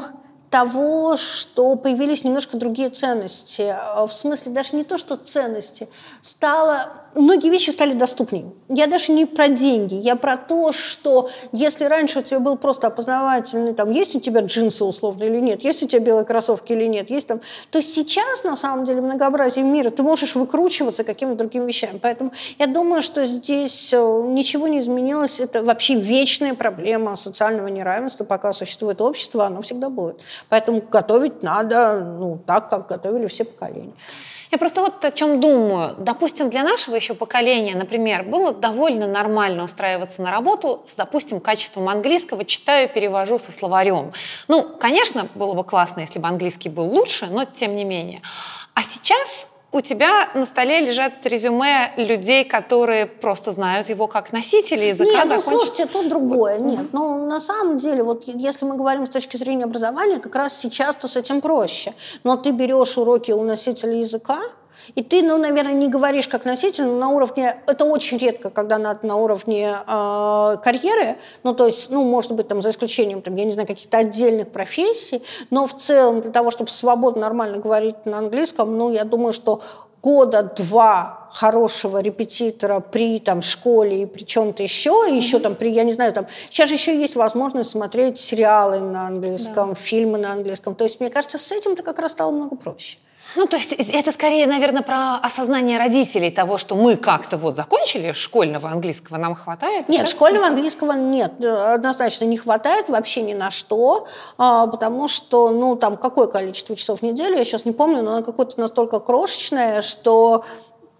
того, что появились немножко другие ценности. В смысле, даже не то, что ценности. Стало многие вещи стали доступнее. Я даже не про деньги, я про то, что если раньше у тебя был просто опознавательный, там, есть у тебя джинсы условно или нет, есть у тебя белые кроссовки или нет, есть там, то сейчас, на самом деле, многообразие мира, ты можешь выкручиваться какими-то другими вещами. Поэтому я думаю, что здесь э, ничего не изменилось. Это вообще вечная проблема социального неравенства. Пока существует общество, оно всегда будет. Поэтому готовить надо ну, так, как готовили все поколения. Я просто вот о чем думаю. Допустим, для нашего еще поколения, например, было довольно нормально устраиваться на работу с, допустим, качеством английского, читаю, перевожу со словарем. Ну, конечно, было бы классно, если бы английский был лучше, но тем не менее. А сейчас у тебя на столе лежат резюме людей, которые просто знают его как носители языка. Нет, ну слушайте, тут другое. Нет, ну на самом деле, вот если мы говорим с точки зрения образования, как раз сейчас-то с этим проще. Но ты берешь уроки у носителя языка, и ты, ну, наверное, не говоришь как носитель, но на уровне, это очень редко, когда надо на уровне э, карьеры, ну, то есть, ну, может быть, там, за исключением, там, я не знаю, каких-то отдельных профессий, но в целом для того, чтобы свободно, нормально говорить на английском, ну, я думаю, что года два хорошего репетитора при там школе и при чем-то еще, и еще там при, я не знаю, там, сейчас же еще есть возможность смотреть сериалы на английском, да. фильмы на английском. То есть, мне кажется, с этим-то как раз стало много проще. Ну, то есть это скорее, наверное, про осознание родителей того, что мы как-то вот закончили школьного английского, нам хватает? Нет, раз? школьного английского нет, однозначно не хватает вообще ни на что, а, потому что, ну, там, какое количество часов в неделю, я сейчас не помню, но оно какое-то настолько крошечное, что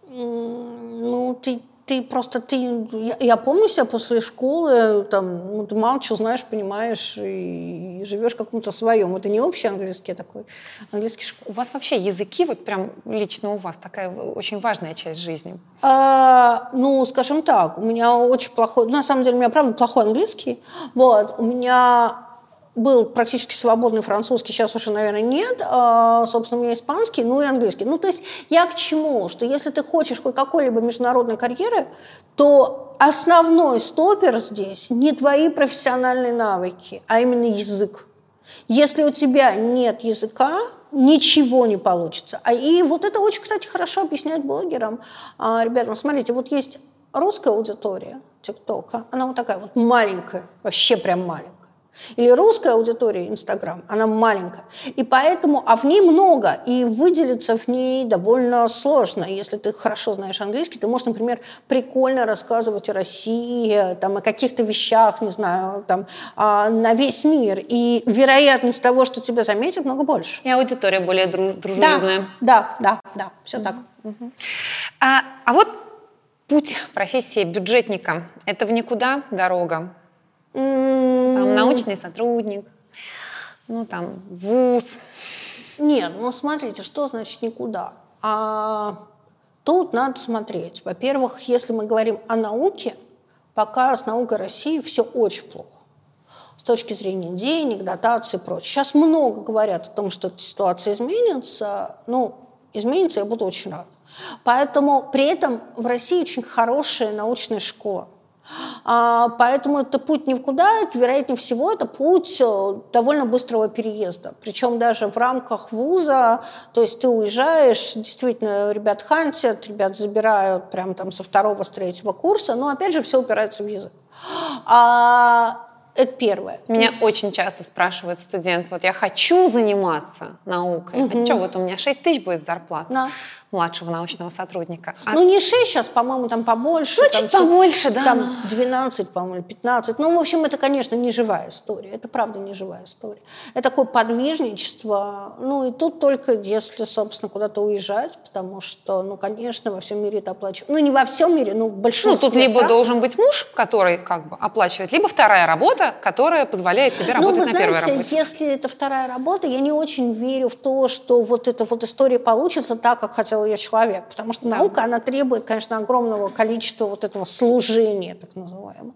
ну, ты ты просто, ты, я, я помню себя после школы, там, ну, ты мало что знаешь, понимаешь, и, и живешь каком-то своем. Это не общий английский, а такой английский школ. У вас вообще языки, вот прям лично у вас, такая очень важная часть жизни? А, ну, скажем так, у меня очень плохой, на самом деле у меня, правда, плохой английский, вот, у меня был практически свободный французский, сейчас уже, наверное, нет. А, собственно, у меня испанский, ну и английский. Ну, то есть я к чему? Что если ты хочешь какой-либо международной карьеры, то основной стопер здесь не твои профессиональные навыки, а именно язык. Если у тебя нет языка, ничего не получится. А и вот это очень, кстати, хорошо объяснять блогерам. А, ребятам, смотрите, вот есть русская аудитория ТикТока, она вот такая вот маленькая, вообще прям маленькая. Или русская аудитория Инстаграм, она маленькая. И поэтому, а в ней много, и выделиться в ней довольно сложно. Если ты хорошо знаешь английский, ты можешь, например, прикольно рассказывать о России, там, о каких-то вещах, не знаю, там, а, на весь мир. И вероятность того, что тебя заметят, много больше. И аудитория более дружелюбная. Да, да, да, да все угу. так. Угу. А, а вот путь профессии бюджетника – это в никуда дорога? Там научный сотрудник, ну там вуз. Нет, ну смотрите, что значит никуда? А тут надо смотреть. Во-первых, если мы говорим о науке, пока с наукой России все очень плохо с точки зрения денег, дотаций и прочее. Сейчас много говорят о том, что ситуация изменится. Ну, изменится, я буду очень рада. Поэтому при этом в России очень хорошая научная школа. А, поэтому это путь ни в куда, вероятнее всего, это путь э, довольно быстрого переезда. Причем даже в рамках вуза, то есть ты уезжаешь, действительно, ребят хантят, ребят забирают прямо там со второго, с третьего курса, но опять же все упирается в язык. А, это первое. Меня очень часто спрашивают студенты, вот я хочу заниматься наукой, угу. а что, вот у меня 6 тысяч будет зарплата. Да младшего научного сотрудника. А... Ну, не 6 сейчас, по-моему, там побольше. Ну, там чуть побольше, да. Там 12, по-моему, 15. Ну, в общем, это, конечно, не живая история. Это, правда, не живая история. Это такое подвижничество. Ну, и тут только если, собственно, куда-то уезжать, потому что, ну, конечно, во всем мире это оплачивают. Ну, не во всем мире, но большинство Ну, тут либо должен быть муж, который как бы оплачивает, либо вторая работа, которая позволяет тебе работать ну, вы знаете, на первой работе. если это вторая работа, я не очень верю в то, что вот эта вот история получится так, как хотел ее человек. Потому что наука, она требует, конечно, огромного количества вот этого служения, так называемого.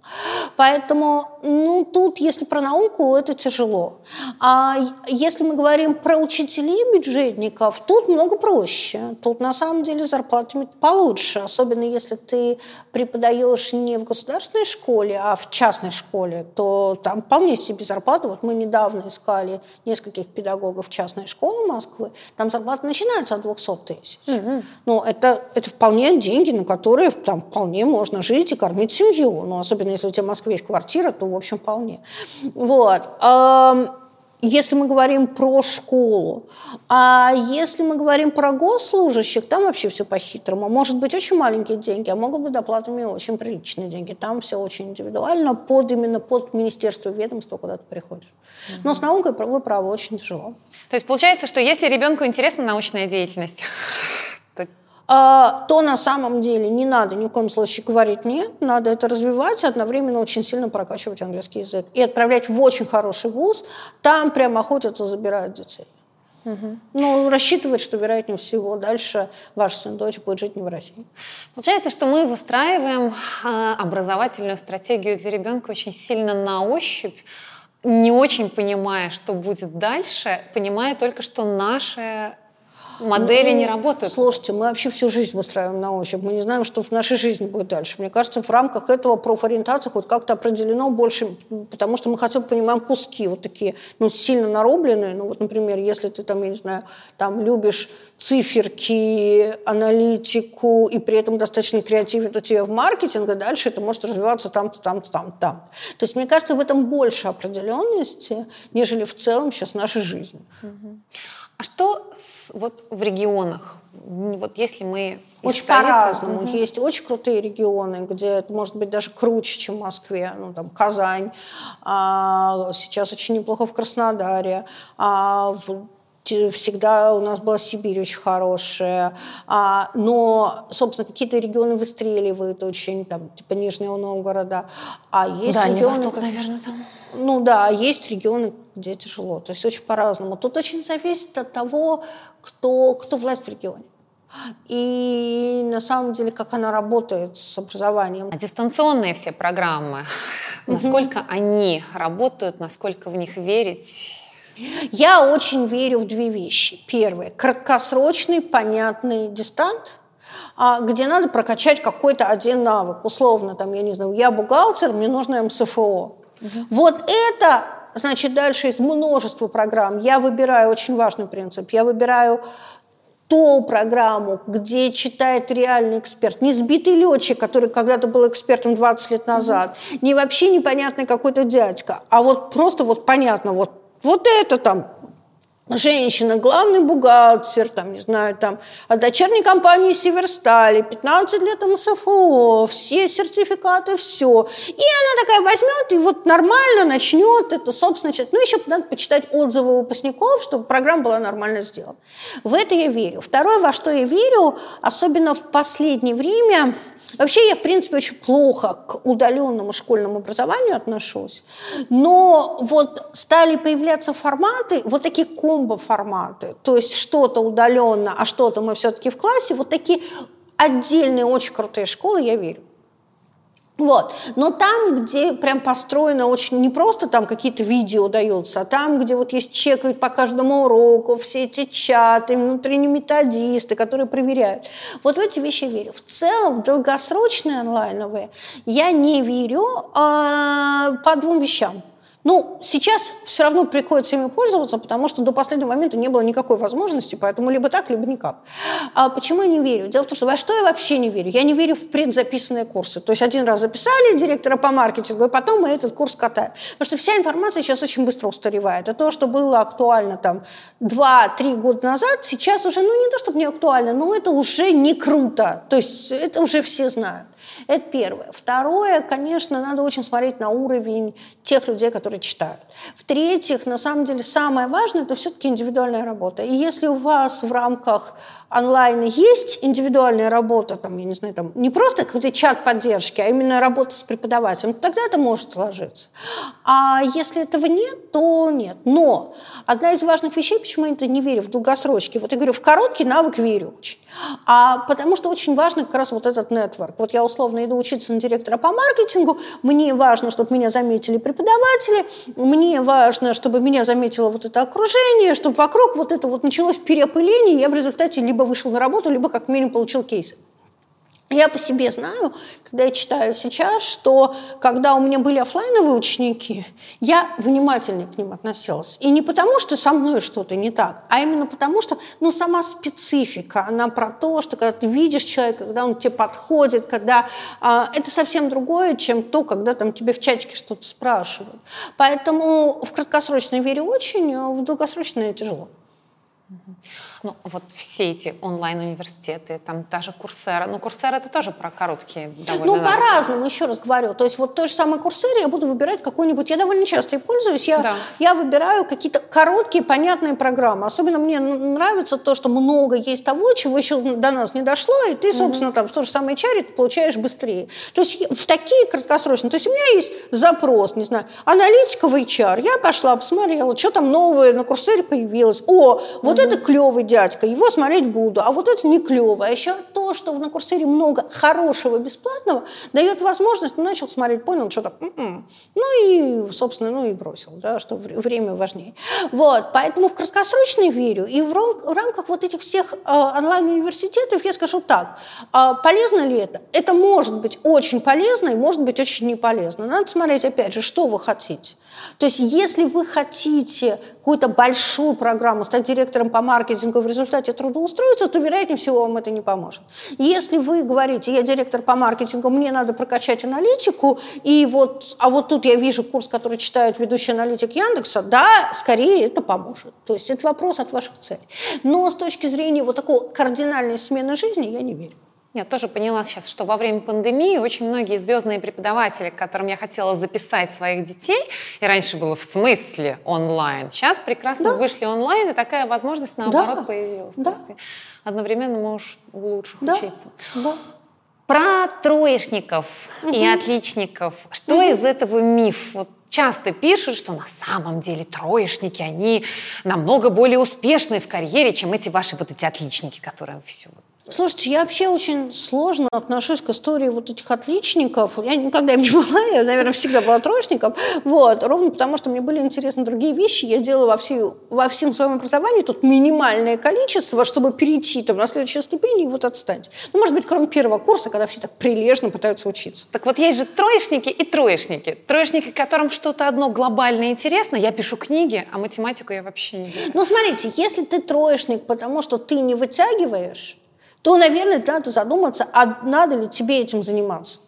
Поэтому, ну, тут, если про науку, это тяжело. А если мы говорим про учителей бюджетников, тут много проще. Тут, на самом деле, зарплатами получше. Особенно, если ты преподаешь не в государственной школе, а в частной школе, то там вполне себе зарплата. Вот мы недавно искали нескольких педагогов частной школы Москвы, там зарплата начинается от 200 тысяч. Угу. Ну, это, это вполне деньги, на которые там вполне можно жить и кормить семью. Ну, особенно если у тебя в Москве есть квартира, то, в общем, вполне. Вот. Если мы говорим про школу, а если мы говорим про госслужащих, там вообще все по-хитрому. Может быть очень маленькие деньги, а могут быть доплатами очень приличные деньги. Там все очень индивидуально, под именно под министерство ведомства куда-то приходишь. Но с наукой, вы правы, очень тяжело. То есть получается, что если ребенку интересна научная деятельность, а, то на самом деле не надо ни в коем случае говорить «нет», надо это развивать, одновременно очень сильно прокачивать английский язык и отправлять в очень хороший вуз, там прямо охотятся, забирают детей. Угу. Ну, рассчитывать, что, вероятнее всего, дальше ваш сын, дочь будет жить не в России. Получается, что мы выстраиваем э, образовательную стратегию для ребенка очень сильно на ощупь, не очень понимая, что будет дальше, понимая только, что наше Модели ну, не работают. Слушайте, мы вообще всю жизнь выстраиваем на ощупь. Мы не знаем, что в нашей жизни будет дальше. Мне кажется, в рамках этого профориентация хоть как-то определено больше, потому что мы хотя бы понимаем куски вот такие, ну, сильно нарубленные. Ну, вот, например, если ты там, я не знаю, там любишь циферки, аналитику, и при этом достаточно креативен у тебя в маркетинге, дальше это может развиваться там-то, там-то, там-то, там. То есть, мне кажется, в этом больше определенности, нежели в целом сейчас нашей жизни. Угу. А что с, вот в регионах? Вот если мы очень по-разному. Угу. Есть очень крутые регионы, где это может быть даже круче, чем в Москве. Ну, там Казань. А, сейчас очень неплохо в Краснодаре. А, всегда у нас была Сибирь очень хорошая, а, но, собственно, какие-то регионы выстреливают очень, там, типа Нижнего Новгорода, а есть Дальний регионы... Восток, наверное, там. Ну да, есть регионы, где тяжело, то есть очень по-разному. Тут очень зависит от того, кто, кто власть в регионе. И на самом деле, как она работает с образованием. А дистанционные все программы, насколько они работают, насколько в них верить? Я очень верю в две вещи. Первое – краткосрочный, понятный дистант, а, где надо прокачать какой-то один навык. Условно, там, я не знаю, я бухгалтер, мне нужно МСФО. Угу. Вот это, значит, дальше из множества программ. Я выбираю, очень важный принцип, я выбираю ту программу, где читает реальный эксперт, не сбитый летчик, который когда-то был экспертом 20 лет назад, mm-hmm. не вообще непонятный какой-то дядька, а вот просто вот понятно, вот вот это там женщина, главный бухгалтер, там, не знаю, там, от дочерней компании Северстали, 15 лет МСФО, все сертификаты, все. И она такая возьмет и вот нормально начнет это, собственно, читать. Ну, еще надо почитать отзывы выпускников, чтобы программа была нормально сделана. В это я верю. Второе, во что я верю, особенно в последнее время – Вообще я, в принципе, очень плохо к удаленному школьному образованию отношусь, но вот стали появляться форматы, вот такие комбо-форматы, то есть что-то удаленно, а что-то мы все-таки в классе, вот такие отдельные очень крутые школы, я верю. Вот. Но там, где прям построено очень не просто там какие-то видео даются, а там, где вот есть чек по каждому уроку, все эти чаты, внутренние методисты, которые проверяют. Вот в эти вещи я верю. В целом, в долгосрочные онлайновые я не верю а, по двум вещам. Ну, сейчас все равно приходится ими пользоваться, потому что до последнего момента не было никакой возможности, поэтому либо так, либо никак. А почему я не верю? Дело в том, что во что я вообще не верю? Я не верю в предзаписанные курсы. То есть один раз записали директора по маркетингу, и потом мы этот курс катаем. Потому что вся информация сейчас очень быстро устаревает. А то, что было актуально там 2-3 года назад, сейчас уже, ну не то чтобы не актуально, но это уже не круто. То есть это уже все знают. Это первое. Второе, конечно, надо очень смотреть на уровень тех людей, которые читают. В-третьих, на самом деле самое важное – это все-таки индивидуальная работа. И если у вас в рамках онлайна есть индивидуальная работа, там, я не знаю, там, не просто какой-то чат поддержки, а именно работа с преподавателем, тогда это может сложиться. А если этого нет, то нет. Но одна из важных вещей, почему я это не верю в долгосрочке, вот я говорю, в короткий навык верю очень. А потому что очень важно как раз вот этот нетворк. Вот я условно иду учиться на директора по маркетингу, мне важно, чтобы меня заметили преподаватели, мне важно, чтобы меня заметило вот это окружение, чтобы вокруг вот это вот началось переопыление, и я в результате либо вышел на работу, либо как минимум получил кейсы. Я по себе знаю, когда я читаю сейчас, что когда у меня были офлайновые ученики, я внимательнее к ним относилась. И не потому, что со мной что-то не так, а именно потому, что ну, сама специфика, она про то, что когда ты видишь человека, когда он тебе подходит, когда а, это совсем другое, чем то, когда там тебе в чатике что-то спрашивают. Поэтому в краткосрочной вере очень, а в долгосрочной тяжело. Ну, вот все эти онлайн-университеты, там даже Курсера. Ну, Курсера это тоже про короткие довольно Ну, по-разному, еще раз говорю. То есть вот той же самой Курсере я буду выбирать какую-нибудь... Я довольно часто и пользуюсь. Я, да. я выбираю какие-то короткие, понятные программы. Особенно мне нравится то, что много есть того, чего еще до нас не дошло, и ты, собственно, угу. там в то же самое чаре ты получаешь быстрее. То есть в такие краткосрочные... То есть у меня есть запрос, не знаю, аналитика в HR. Я пошла, посмотрела, что там новое на Курсере появилось. О, вот угу. это клевый дядька, его смотреть буду, а вот это не клево. А еще то, что на Курсере много хорошего бесплатного, дает возможность, ну, начал смотреть, понял, что то м-м". ну и, собственно, ну и бросил, да, что время важнее. Вот, поэтому в краткосрочный верю, и в, рам- в рамках вот этих всех э, онлайн-университетов я скажу так, э, полезно ли это? Это может быть очень полезно и может быть очень не полезно. Надо смотреть, опять же, что вы хотите. То есть если вы хотите какую-то большую программу, стать директором по маркетингу в результате трудоустроиться, то, вероятнее всего, вам это не поможет. Если вы говорите, я директор по маркетингу, мне надо прокачать аналитику, и вот, а вот тут я вижу курс, который читает ведущий аналитик Яндекса, да, скорее это поможет. То есть это вопрос от ваших целей. Но с точки зрения вот такой кардинальной смены жизни я не верю. Я тоже поняла сейчас, что во время пандемии очень многие звездные преподаватели, к которым я хотела записать своих детей, и раньше было в смысле онлайн, сейчас прекрасно да. вышли онлайн, и такая возможность наоборот да. появилась. Да. Одновременно можешь лучше да. учиться. Да. Про троечников угу. и отличников. Что угу. из этого миф? Вот часто пишут, что на самом деле троечники, они намного более успешны в карьере, чем эти ваши вот эти отличники, которые все Слушайте, я вообще очень сложно отношусь к истории вот этих отличников. Я никогда им не была, я, наверное, всегда была троечником. Вот, ровно потому, что мне были интересны другие вещи. Я делала во, все, во всем своем образовании тут минимальное количество, чтобы перейти там, на следующую ступень и вот отстать. Ну, может быть, кроме первого курса, когда все так прилежно пытаются учиться. Так вот, есть же троечники и троечники. Троечники, которым что-то одно глобально интересно. Я пишу книги, а математику я вообще не делаю. Ну, смотрите, если ты троечник, потому что ты не вытягиваешь, то, наверное, надо задуматься, а надо ли тебе этим заниматься.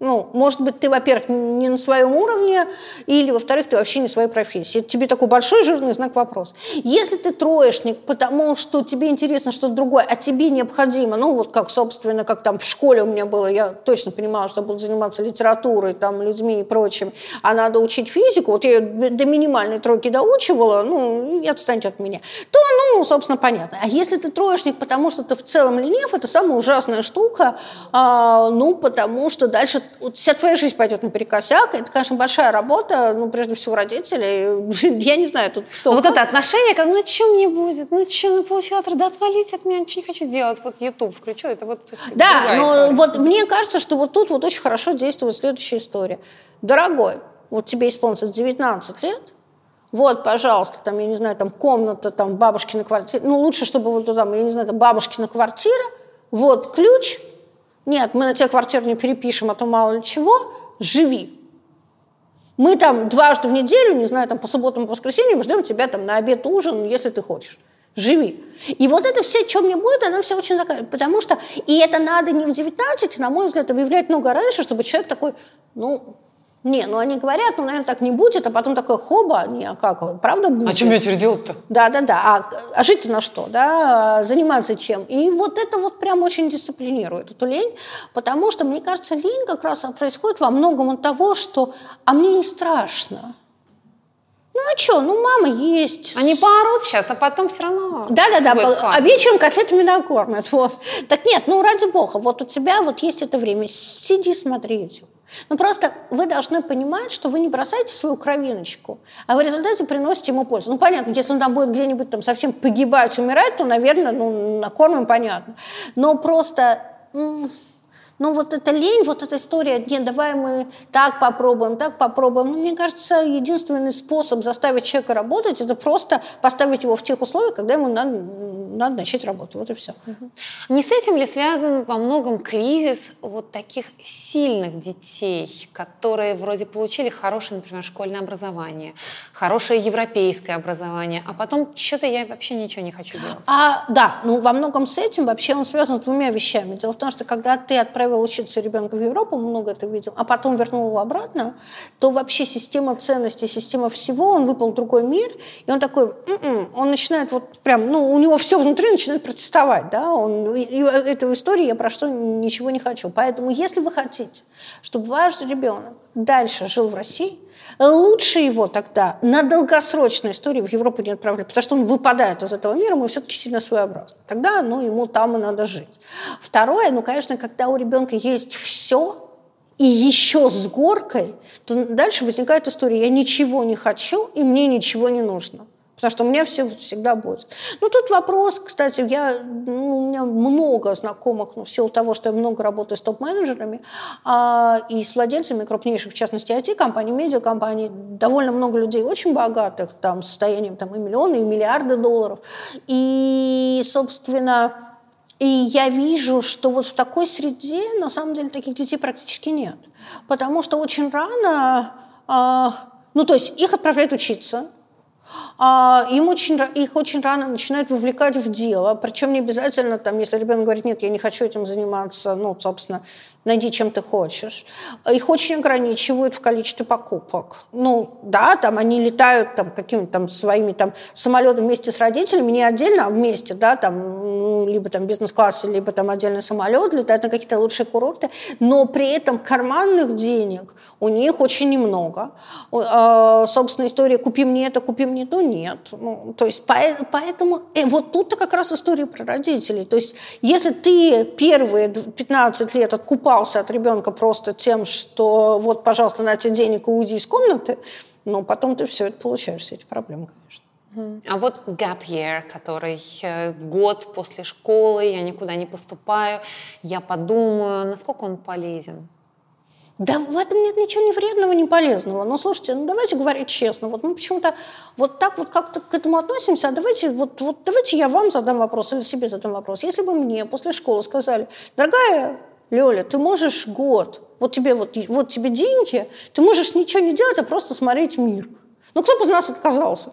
Ну, может быть, ты, во-первых, не на своем уровне, или, во-вторых, ты вообще не в своей профессии. Это тебе такой большой жирный знак вопрос. Если ты троечник, потому что тебе интересно что-то другое, а тебе необходимо, ну, вот как, собственно, как там в школе у меня было, я точно понимала, что буду заниматься литературой, там, людьми и прочим, а надо учить физику, вот я ее до минимальной тройки доучивала, ну, и отстаньте от меня, то, ну, собственно, понятно. А если ты троечник, потому что ты в целом ленив, это самая ужасная штука, а, ну, потому что дальше вот вся твоя жизнь пойдет наперекосяк. Это, конечно, большая работа, ну, прежде всего, родителей. Я не знаю, тут кто. Но вот это отношение, когда, ну, что мне будет? Ну, что, ну, получила да отвалить от меня, ничего не хочу делать. Вот YouTube включу, это вот Да, но вот мне кажется, что вот тут вот очень хорошо действует следующая история. Дорогой, вот тебе исполнится 19 лет, вот, пожалуйста, там, я не знаю, там комната, там бабушкина квартира, ну, лучше, чтобы вот там, я не знаю, там бабушкина квартира, вот ключ – нет, мы на тебе квартиру не перепишем, а то мало ли чего. Живи. Мы там дважды в неделю, не знаю, там по субботам, по воскресеньям ждем тебя там на обед, ужин, если ты хочешь. Живи. И вот это все, что мне будет, оно все очень заканчивается. Потому что, и это надо не в 19, на мой взгляд, объявлять много раньше, чтобы человек такой, ну, не, ну они говорят, ну, наверное, так не будет, а потом такое хоба, не, а как, правда будет? А что мне теперь делать-то? Да-да-да, а, а жить на что, да, заниматься чем? И вот это вот прям очень дисциплинирует эту лень, потому что, мне кажется, лень как раз происходит во многом от того, что, а мне не страшно. Ну а что, ну мама есть. Они поорут сейчас, а потом все равно. Да-да-да, а вечером котлетами накормят. Вот. Так нет, ну ради бога, вот у тебя вот есть это время, сиди, смотри YouTube. Ну просто вы должны понимать, что вы не бросаете свою кровиночку, а в результате приносите ему пользу. Ну понятно, если он там будет где-нибудь там совсем погибать, умирать, то, наверное, ну, накормим, понятно. Но просто... Ну, вот эта лень, вот эта история, нет, давай мы так попробуем, так попробуем. Ну, мне кажется, единственный способ заставить человека работать, это просто поставить его в тех условиях, когда ему надо, надо начать работу. Вот и все. Не с этим ли связан во многом кризис вот таких сильных детей, которые вроде получили хорошее, например, школьное образование, хорошее европейское образование, а потом что-то я вообще ничего не хочу делать? А, да, ну во многом с этим вообще он связан с двумя вещами. Дело в том, что когда ты отправил учиться ребенка в Европу, много это видел, а потом вернул его обратно, то вообще система ценностей, система всего, он выпал в другой мир, и он такой, м-м", он начинает вот прям, ну, у него все внутри начинает протестовать, да, он, это истории я про что ничего не хочу. Поэтому, если вы хотите, чтобы ваш ребенок дальше жил в России, лучше его тогда на долгосрочной истории в Европу не отправлять, потому что он выпадает из этого мира, мы все-таки сильно своеобразны. Тогда, ну, ему там и надо жить. Второе, ну, конечно, когда у ребенка есть все, и еще с горкой, то дальше возникает история, я ничего не хочу, и мне ничего не нужно. Потому что у меня все всегда будет. Ну, тут вопрос, кстати, я, ну, у меня много знакомых, ну, в силу того, что я много работаю с топ-менеджерами а, и с владельцами крупнейших, в частности, IT-компаний, медиакомпаний, довольно много людей очень богатых, там, состоянием там, и миллионы, и миллиарды долларов. И, собственно, и я вижу, что вот в такой среде на самом деле таких детей практически нет. Потому что очень рано, э, ну то есть их отправляют учиться, им очень, их очень рано начинают вовлекать в дело, причем не обязательно, там, если ребенок говорит, нет, я не хочу этим заниматься, ну, собственно, найди, чем ты хочешь. Их очень ограничивают в количестве покупок. Ну, да, там они летают там какими-то там своими там самолетами вместе с родителями, не отдельно, а вместе, да, там, либо там бизнес-класс, либо там отдельный самолет, летают на какие-то лучшие курорты, но при этом карманных денег у них очень немного. А, собственно, история «купи мне это, купи мне то» нет. Ну, то есть поэтому э, вот тут-то как раз история про родителей. То есть если ты первые 15 лет откупал откупался от ребенка просто тем, что вот, пожалуйста, на тебе денег и уйди из комнаты, но потом ты все это получаешь, все эти проблемы, конечно. А вот gap year, который э, год после школы, я никуда не поступаю, я подумаю, насколько он полезен? Да в этом нет ничего ни вредного, ни полезного. Но слушайте, ну давайте говорить честно. Вот мы почему-то вот так вот как-то к этому относимся, а давайте, вот, вот давайте я вам задам вопрос или себе задам вопрос. Если бы мне после школы сказали, дорогая Лёля, ты можешь год, вот тебе, вот, вот тебе деньги, ты можешь ничего не делать, а просто смотреть мир. Ну, кто бы из нас отказался?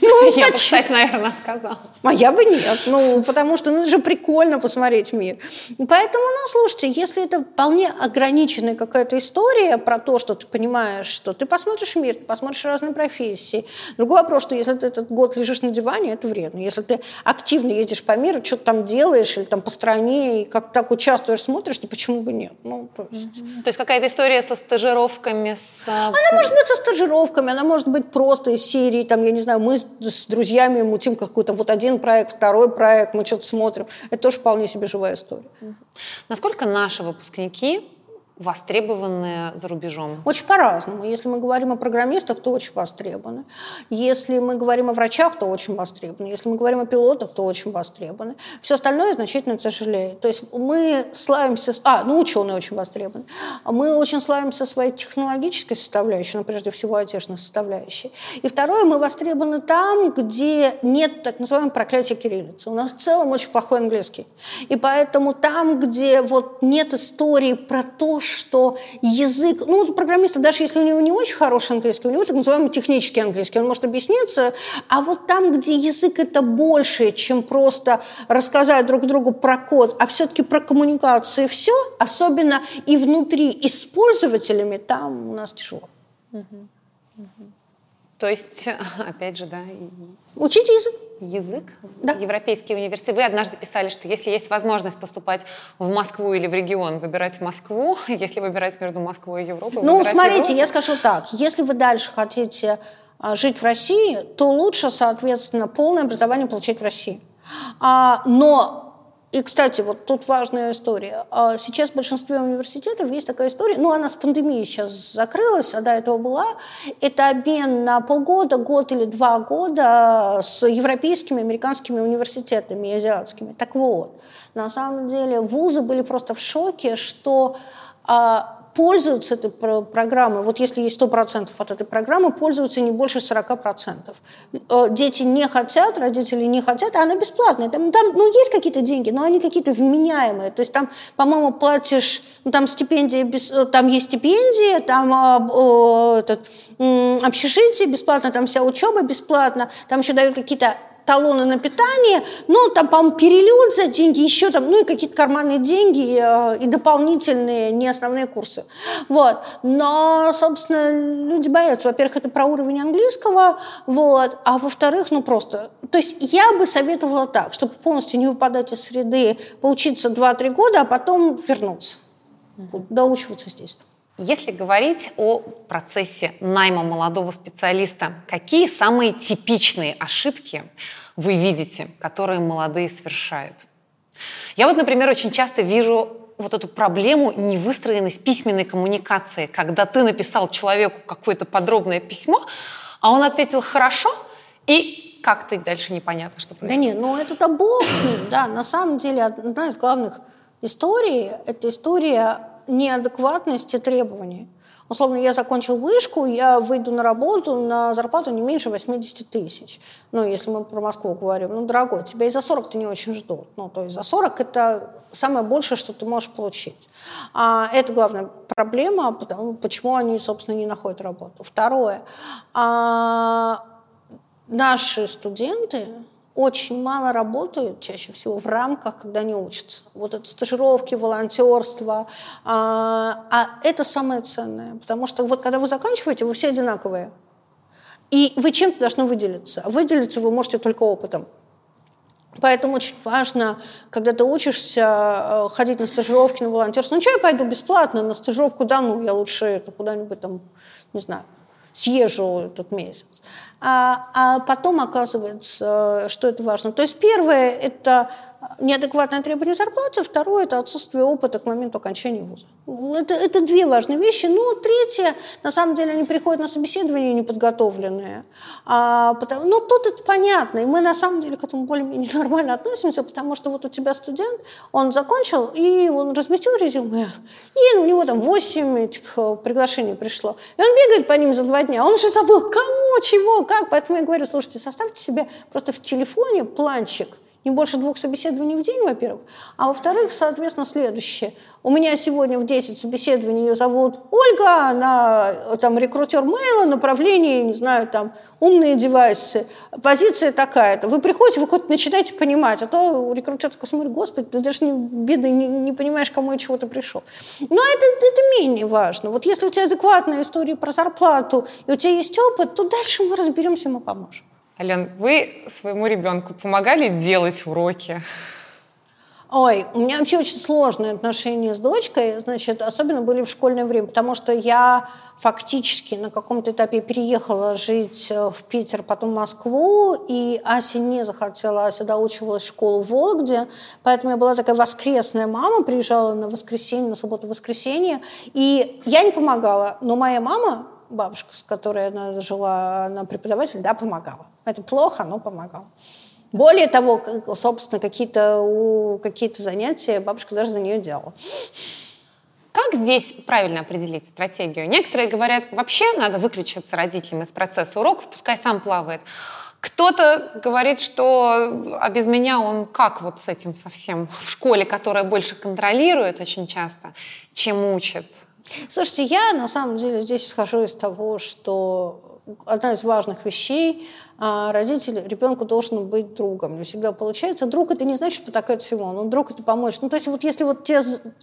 Ну, я бы, кстати, наверное, отказалась. А я бы нет, ну, потому что ну, это же прикольно посмотреть мир. Поэтому, ну, слушайте, если это вполне ограниченная какая-то история про то, что ты понимаешь, что ты посмотришь мир, ты посмотришь разные профессии. Другой вопрос, что если ты этот год лежишь на диване, это вредно. Если ты активно едешь по миру, что-то там делаешь, или там по стране, и как так участвуешь, смотришь, то почему бы нет? Ну, то есть, то есть какая-то история со стажировками, с... Она может быть со стажировками, она может быть просто из серии, там, я не знаю, мы с друзьями мутим какой-то вот один проект, второй проект, мы что-то смотрим. Это тоже вполне себе живая история. Насколько наши выпускники востребованы за рубежом? Очень по-разному. Если мы говорим о программистах, то очень востребованы. Если мы говорим о врачах, то очень востребованы. Если мы говорим о пилотах, то очень востребованы. Все остальное значительно тяжелее. То есть мы славимся... А, ну ученые очень востребованы. Мы очень славимся своей технологической составляющей, но прежде всего отечественной составляющей. И второе, мы востребованы там, где нет так называемого проклятия кириллицы. У нас в целом очень плохой английский. И поэтому там, где вот нет истории про то, что язык, ну, у программиста, даже если у него не очень хороший английский, у него так называемый технический английский, он может объясниться, а вот там, где язык это больше, чем просто рассказать друг другу про код, а все-таки про коммуникацию все, особенно и внутри и с пользователями, там у нас тяжело. То есть, опять же, да. Учить язык. Язык? Да. Европейский университет. Вы однажды писали, что если есть возможность поступать в Москву или в регион, выбирать Москву. Если выбирать между Москвой и Европой, Ну, смотрите, Европу. я скажу так. Если вы дальше хотите а, жить в России, то лучше, соответственно, полное образование получать в России. А, но и, кстати, вот тут важная история. А сейчас в большинстве университетов есть такая история, ну, она с пандемией сейчас закрылась, а до этого была. Это обмен на полгода, год или два года с европейскими, американскими университетами и азиатскими. Так вот, на самом деле вузы были просто в шоке, что а, пользуются этой программой, вот если есть 100% от этой программы, пользуются не больше 40%. Э, дети не хотят, родители не хотят, а она бесплатная. Там, там ну, есть какие-то деньги, но они какие-то вменяемые. То есть там, по-моему, платишь, ну, там стипендия, без, э, там есть стипендия, там э, этот, э, общежитие бесплатно, там вся учеба бесплатна, там еще дают какие-то талоны на питание, ну, там, по-моему, перелет за деньги, еще там, ну, и какие-то карманные деньги э, и дополнительные, не основные курсы. Вот. Но, собственно, люди боятся. Во-первых, это про уровень английского, вот, а во-вторых, ну, просто... То есть я бы советовала так, чтобы полностью не выпадать из среды, поучиться 2-3 года, а потом вернуться, доучиваться здесь. Если говорить о процессе найма молодого специалиста, какие самые типичные ошибки вы видите, которые молодые совершают? Я вот, например, очень часто вижу вот эту проблему невыстроенность письменной коммуникации, когда ты написал человеку какое-то подробное письмо, а он ответил «хорошо», и как ты дальше непонятно, что происходит. Да нет, ну это-то бог с ним, да. На самом деле одна из главных историй – это история неадекватности требований. Условно, я закончил вышку, я выйду на работу на зарплату не меньше 80 тысяч. Ну, если мы про Москву говорим. Ну, дорогой, тебя и за 40 не очень ждут. Ну, то есть за 40 это самое большее, что ты можешь получить. А это главная проблема, потому, почему они, собственно, не находят работу. Второе. А, наши студенты, очень мало работают чаще всего в рамках, когда они учатся. Вот это стажировки, волонтерство. А, а это самое ценное, потому что вот когда вы заканчиваете, вы все одинаковые. И вы чем-то должны выделиться. А выделиться вы можете только опытом. Поэтому очень важно, когда ты учишься э, ходить на стажировки, на волонтерство. Ну, что я пойду бесплатно на стажировку? Да, ну, я лучше это куда-нибудь там, не знаю, съезжу этот месяц а, а потом оказывается, что это важно. То есть первое – это неадекватное требование зарплаты, второе – это отсутствие опыта к моменту окончания вуза. Это, это две важные вещи. Ну, третье, на самом деле, они приходят на собеседование неподготовленные. А, потому, ну, тут это понятно, и мы на самом деле к этому более-менее нормально относимся, потому что вот у тебя студент, он закончил, и он разместил резюме, и у него там 8 этих э, приглашений пришло. И он бегает по ним за два дня, он уже забыл, кому, чего, как. Поэтому я говорю, слушайте, составьте себе просто в телефоне планчик – не больше двух собеседований в день, во-первых. А во-вторых, соответственно, следующее. У меня сегодня в 10 собеседований ее зовут Ольга, она там рекрутер мейла, направление, не знаю, там умные девайсы. Позиция такая-то. Вы приходите, вы хоть начинаете понимать, а то рекрутер такой смотрит, господи, ты даже не, бедный, не, не понимаешь, кому и чего ты пришел. Но это, это менее важно. Вот если у тебя адекватная история про зарплату, и у тебя есть опыт, то дальше мы разберемся, мы поможем. Ален, вы своему ребенку помогали делать уроки? Ой, у меня вообще очень сложные отношения с дочкой, значит, особенно были в школьное время, потому что я фактически на каком-то этапе переехала жить э, в Питер, потом в Москву, и Ася не захотела, Ася доучивалась в школу в Вологде, поэтому я была такая воскресная мама, приезжала на воскресенье, на субботу-воскресенье, и я не помогала, но моя мама бабушка, с которой она жила, она преподаватель, да, помогала. Это плохо, но помогала. Более того, собственно, какие-то какие занятия бабушка даже за нее делала. Как здесь правильно определить стратегию? Некоторые говорят, вообще надо выключиться родителям из процесса уроков, пускай сам плавает. Кто-то говорит, что а без меня он как вот с этим совсем в школе, которая больше контролирует очень часто, чем учит. Слушайте, я на самом деле здесь исхожу из того, что одна из важных вещей а родитель ребенку должен быть другом. Не всегда получается. Друг это не значит потакать всего, но друг это помочь. Ну, то есть вот если вот тебя,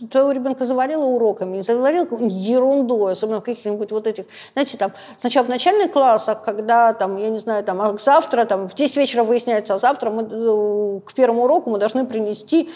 твоего ребенка завалило уроками, завалило ерундой, особенно каких-нибудь вот этих, знаете, там, сначала в начальных классах, когда там, я не знаю, там, а завтра, там, в 10 вечера выясняется, а завтра мы э, к первому уроку мы должны принести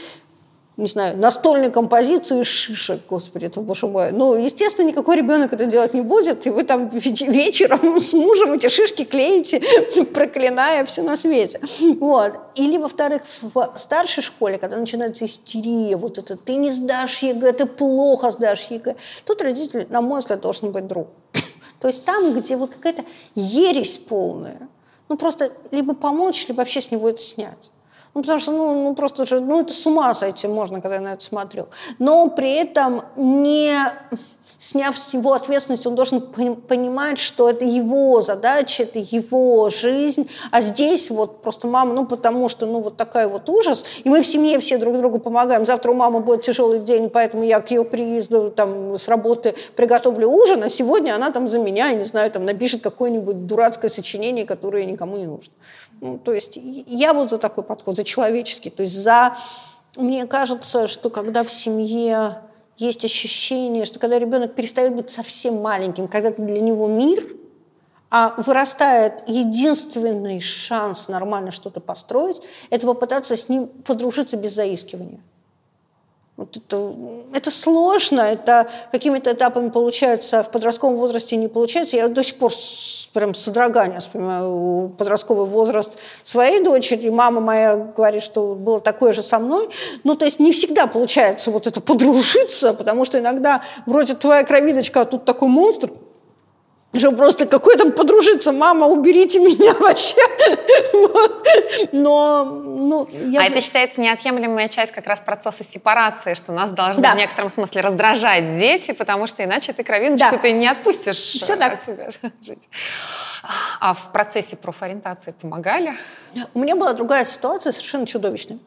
не знаю, настольную композицию из шишек, господи, это боже мой. Ну, естественно, никакой ребенок это делать не будет, и вы там вечером с мужем эти шишки клеите, проклиная все на свете. Вот. Или, во-вторых, в старшей школе, когда начинается истерия, вот это, ты не сдашь ЕГЭ, ты плохо сдашь ЕГЭ, тут родитель, на мой взгляд, должен быть друг. То есть там, где вот какая-то ересь полная, ну, просто либо помочь, либо вообще с него это снять. Ну, потому что, ну, ну просто же, ну, это с ума сойти можно, когда я на это смотрю. Но при этом не сняв с него ответственность, он должен понимать, что это его задача, это его жизнь, а здесь вот просто мама, ну потому что, ну вот такая вот ужас, и мы в семье все друг другу помогаем, завтра у мамы будет тяжелый день, поэтому я к ее приезду там с работы приготовлю ужин, а сегодня она там за меня, я не знаю, там напишет какое-нибудь дурацкое сочинение, которое никому не нужно. Ну, то есть я вот за такой подход, за человеческий, то есть за... Мне кажется, что когда в семье есть ощущение, что когда ребенок перестает быть совсем маленьким, когда для него мир, а вырастает единственный шанс нормально что-то построить, это попытаться с ним подружиться без заискивания. Вот это, это сложно, это какими-то этапами получается, в подростковом возрасте не получается. Я до сих пор с, прям с содроганием вспоминаю подростковый возраст своей дочери. Мама моя говорит, что было такое же со мной. Ну, то есть не всегда получается вот это подружиться, потому что иногда вроде твоя кровиночка, а тут такой монстр – что просто какой там подружиться, мама, уберите меня вообще. Но, ну, я... А это считается неотъемлемая часть как раз процесса сепарации, что нас должны да. в некотором смысле раздражать дети, потому что иначе ты кровиночку да. ты не отпустишь Все так. себя жить. А в процессе профориентации помогали? У меня была другая ситуация, совершенно чудовищная.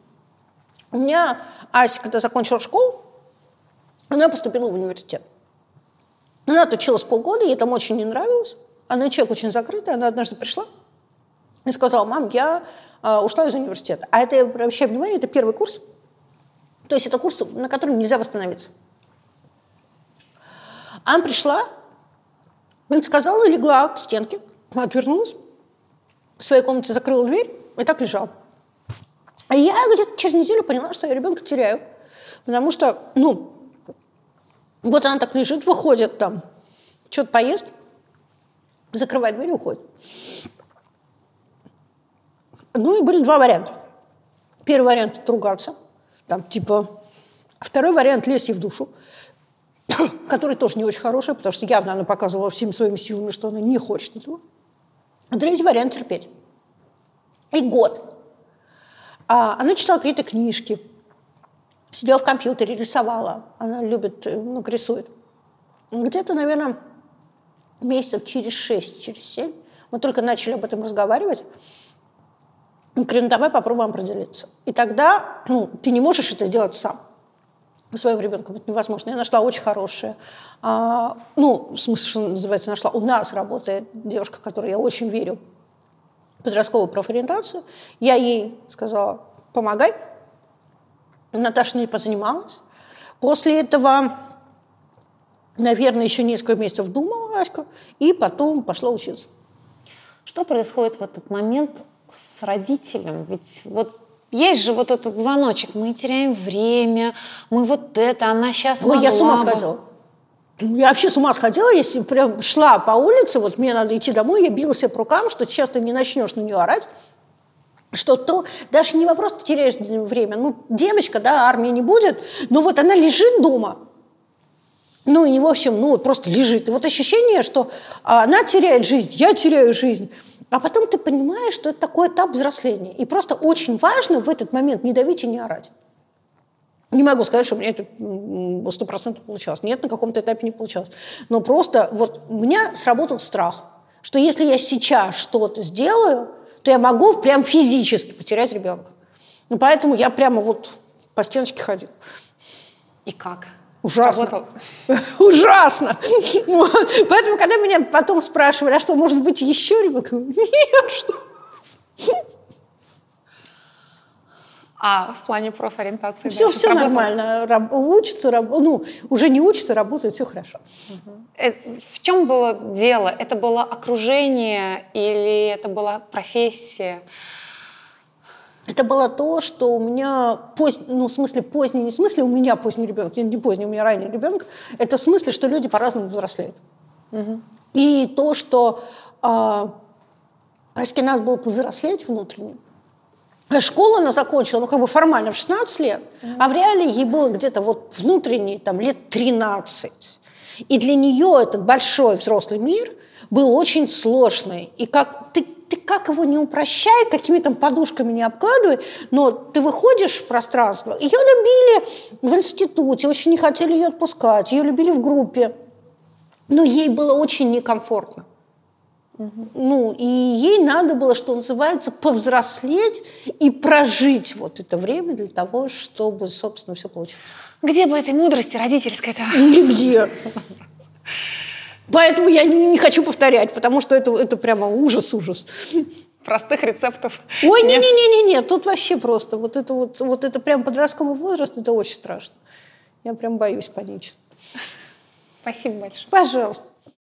У меня Ася, когда закончила школу, она поступила в университет. Она отучилась полгода, ей там очень не нравилось. Она человек очень закрытый, она однажды пришла и сказала, мам, я э, ушла из университета. А это, я обращаю внимание, это первый курс. То есть это курс, на котором нельзя восстановиться. Она пришла, сказала, легла к стенке, отвернулась, в своей комнате закрыла дверь и так лежала. А я где-то через неделю поняла, что я ребенка теряю. Потому что, ну, вот она так лежит, выходит там, что-то поест, закрывает дверь и уходит. Ну и были два варианта. Первый вариант – ругаться. Там типа... Второй вариант – лезть ей в душу, который тоже не очень хороший, потому что явно она показывала всеми своими силами, что она не хочет этого. А третий вариант – терпеть. И год. А она читала какие-то книжки, Сидела в компьютере, рисовала. Она любит, э, ну, рисует. Где-то, наверное, месяцев через шесть, через семь мы только начали об этом разговаривать. И говорю, ну, давай попробуем определиться. И тогда ну, ты не можешь это сделать сам своим ребенком. Это невозможно. Я нашла очень хорошее. А, ну, в смысле, что называется, нашла. У нас работает девушка, которой я очень верю, подростковую профориентацию. Я ей сказала, помогай, Наташа не позанималась. После этого, наверное, еще несколько месяцев думала Аська, и потом пошла учиться. Что происходит в этот момент с родителем? Ведь вот есть же вот этот звоночек, мы теряем время, мы вот это, она сейчас Ой, я с ума сходила. Я вообще с ума сходила, если прям шла по улице, вот мне надо идти домой, я билась по рукам, что сейчас ты не начнешь на нее орать, что то даже не вопрос, ты теряешь время. Ну, девочка, да, армии не будет, но вот она лежит дома, ну, и, в общем, ну, просто лежит. И вот ощущение, что она теряет жизнь, я теряю жизнь. А потом ты понимаешь, что это такой этап взросления. И просто очень важно в этот момент не давить и не орать. Не могу сказать, что у меня это сто процентов получалось. Нет, на каком-то этапе не получалось. Но просто вот у меня сработал страх, что если я сейчас что-то сделаю, то я могу прям физически потерять ребенка. Ну, поэтому я прямо вот по стеночке ходила. И как? Ужасно. Ужасно. Поэтому, когда меня потом спрашивали, а что, может быть, еще ребенок? Нет, что? А в плане профориентации? Все, все нормально. Раб, учится, раб, ну, уже не учится, работает, все хорошо. Угу. В чем было дело? Это было окружение или это была профессия? Это было то, что у меня поздний, ну, в смысле поздний, не в смысле у меня поздний ребенок, не поздний, у меня ранний ребенок, это в смысле, что люди по-разному взрослеют. Угу. И то, что э, Аське надо было повзрослеть внутренне, Школу она закончила, ну, как бы формально в 16 лет, mm-hmm. а в реале ей было где-то вот внутренне там лет 13. И для нее этот большой взрослый мир был очень сложный. И как ты, ты как его не упрощай, какими там подушками не обкладывай, но ты выходишь в пространство. Ее любили в институте, очень не хотели ее отпускать, ее любили в группе. Но ей было очень некомфортно. Ну, и ей надо было, что называется, повзрослеть и прожить вот это время для того, чтобы, собственно, все получилось. Где бы этой мудрости родительской-то? Нигде. Поэтому я не, не хочу повторять, потому что это, это прямо ужас-ужас. Простых рецептов. Ой, не-не-не-не, тут вообще просто. Вот это вот, вот это прям подростковый возраст, это очень страшно. Я прям боюсь панически. Спасибо большое. Пожалуйста.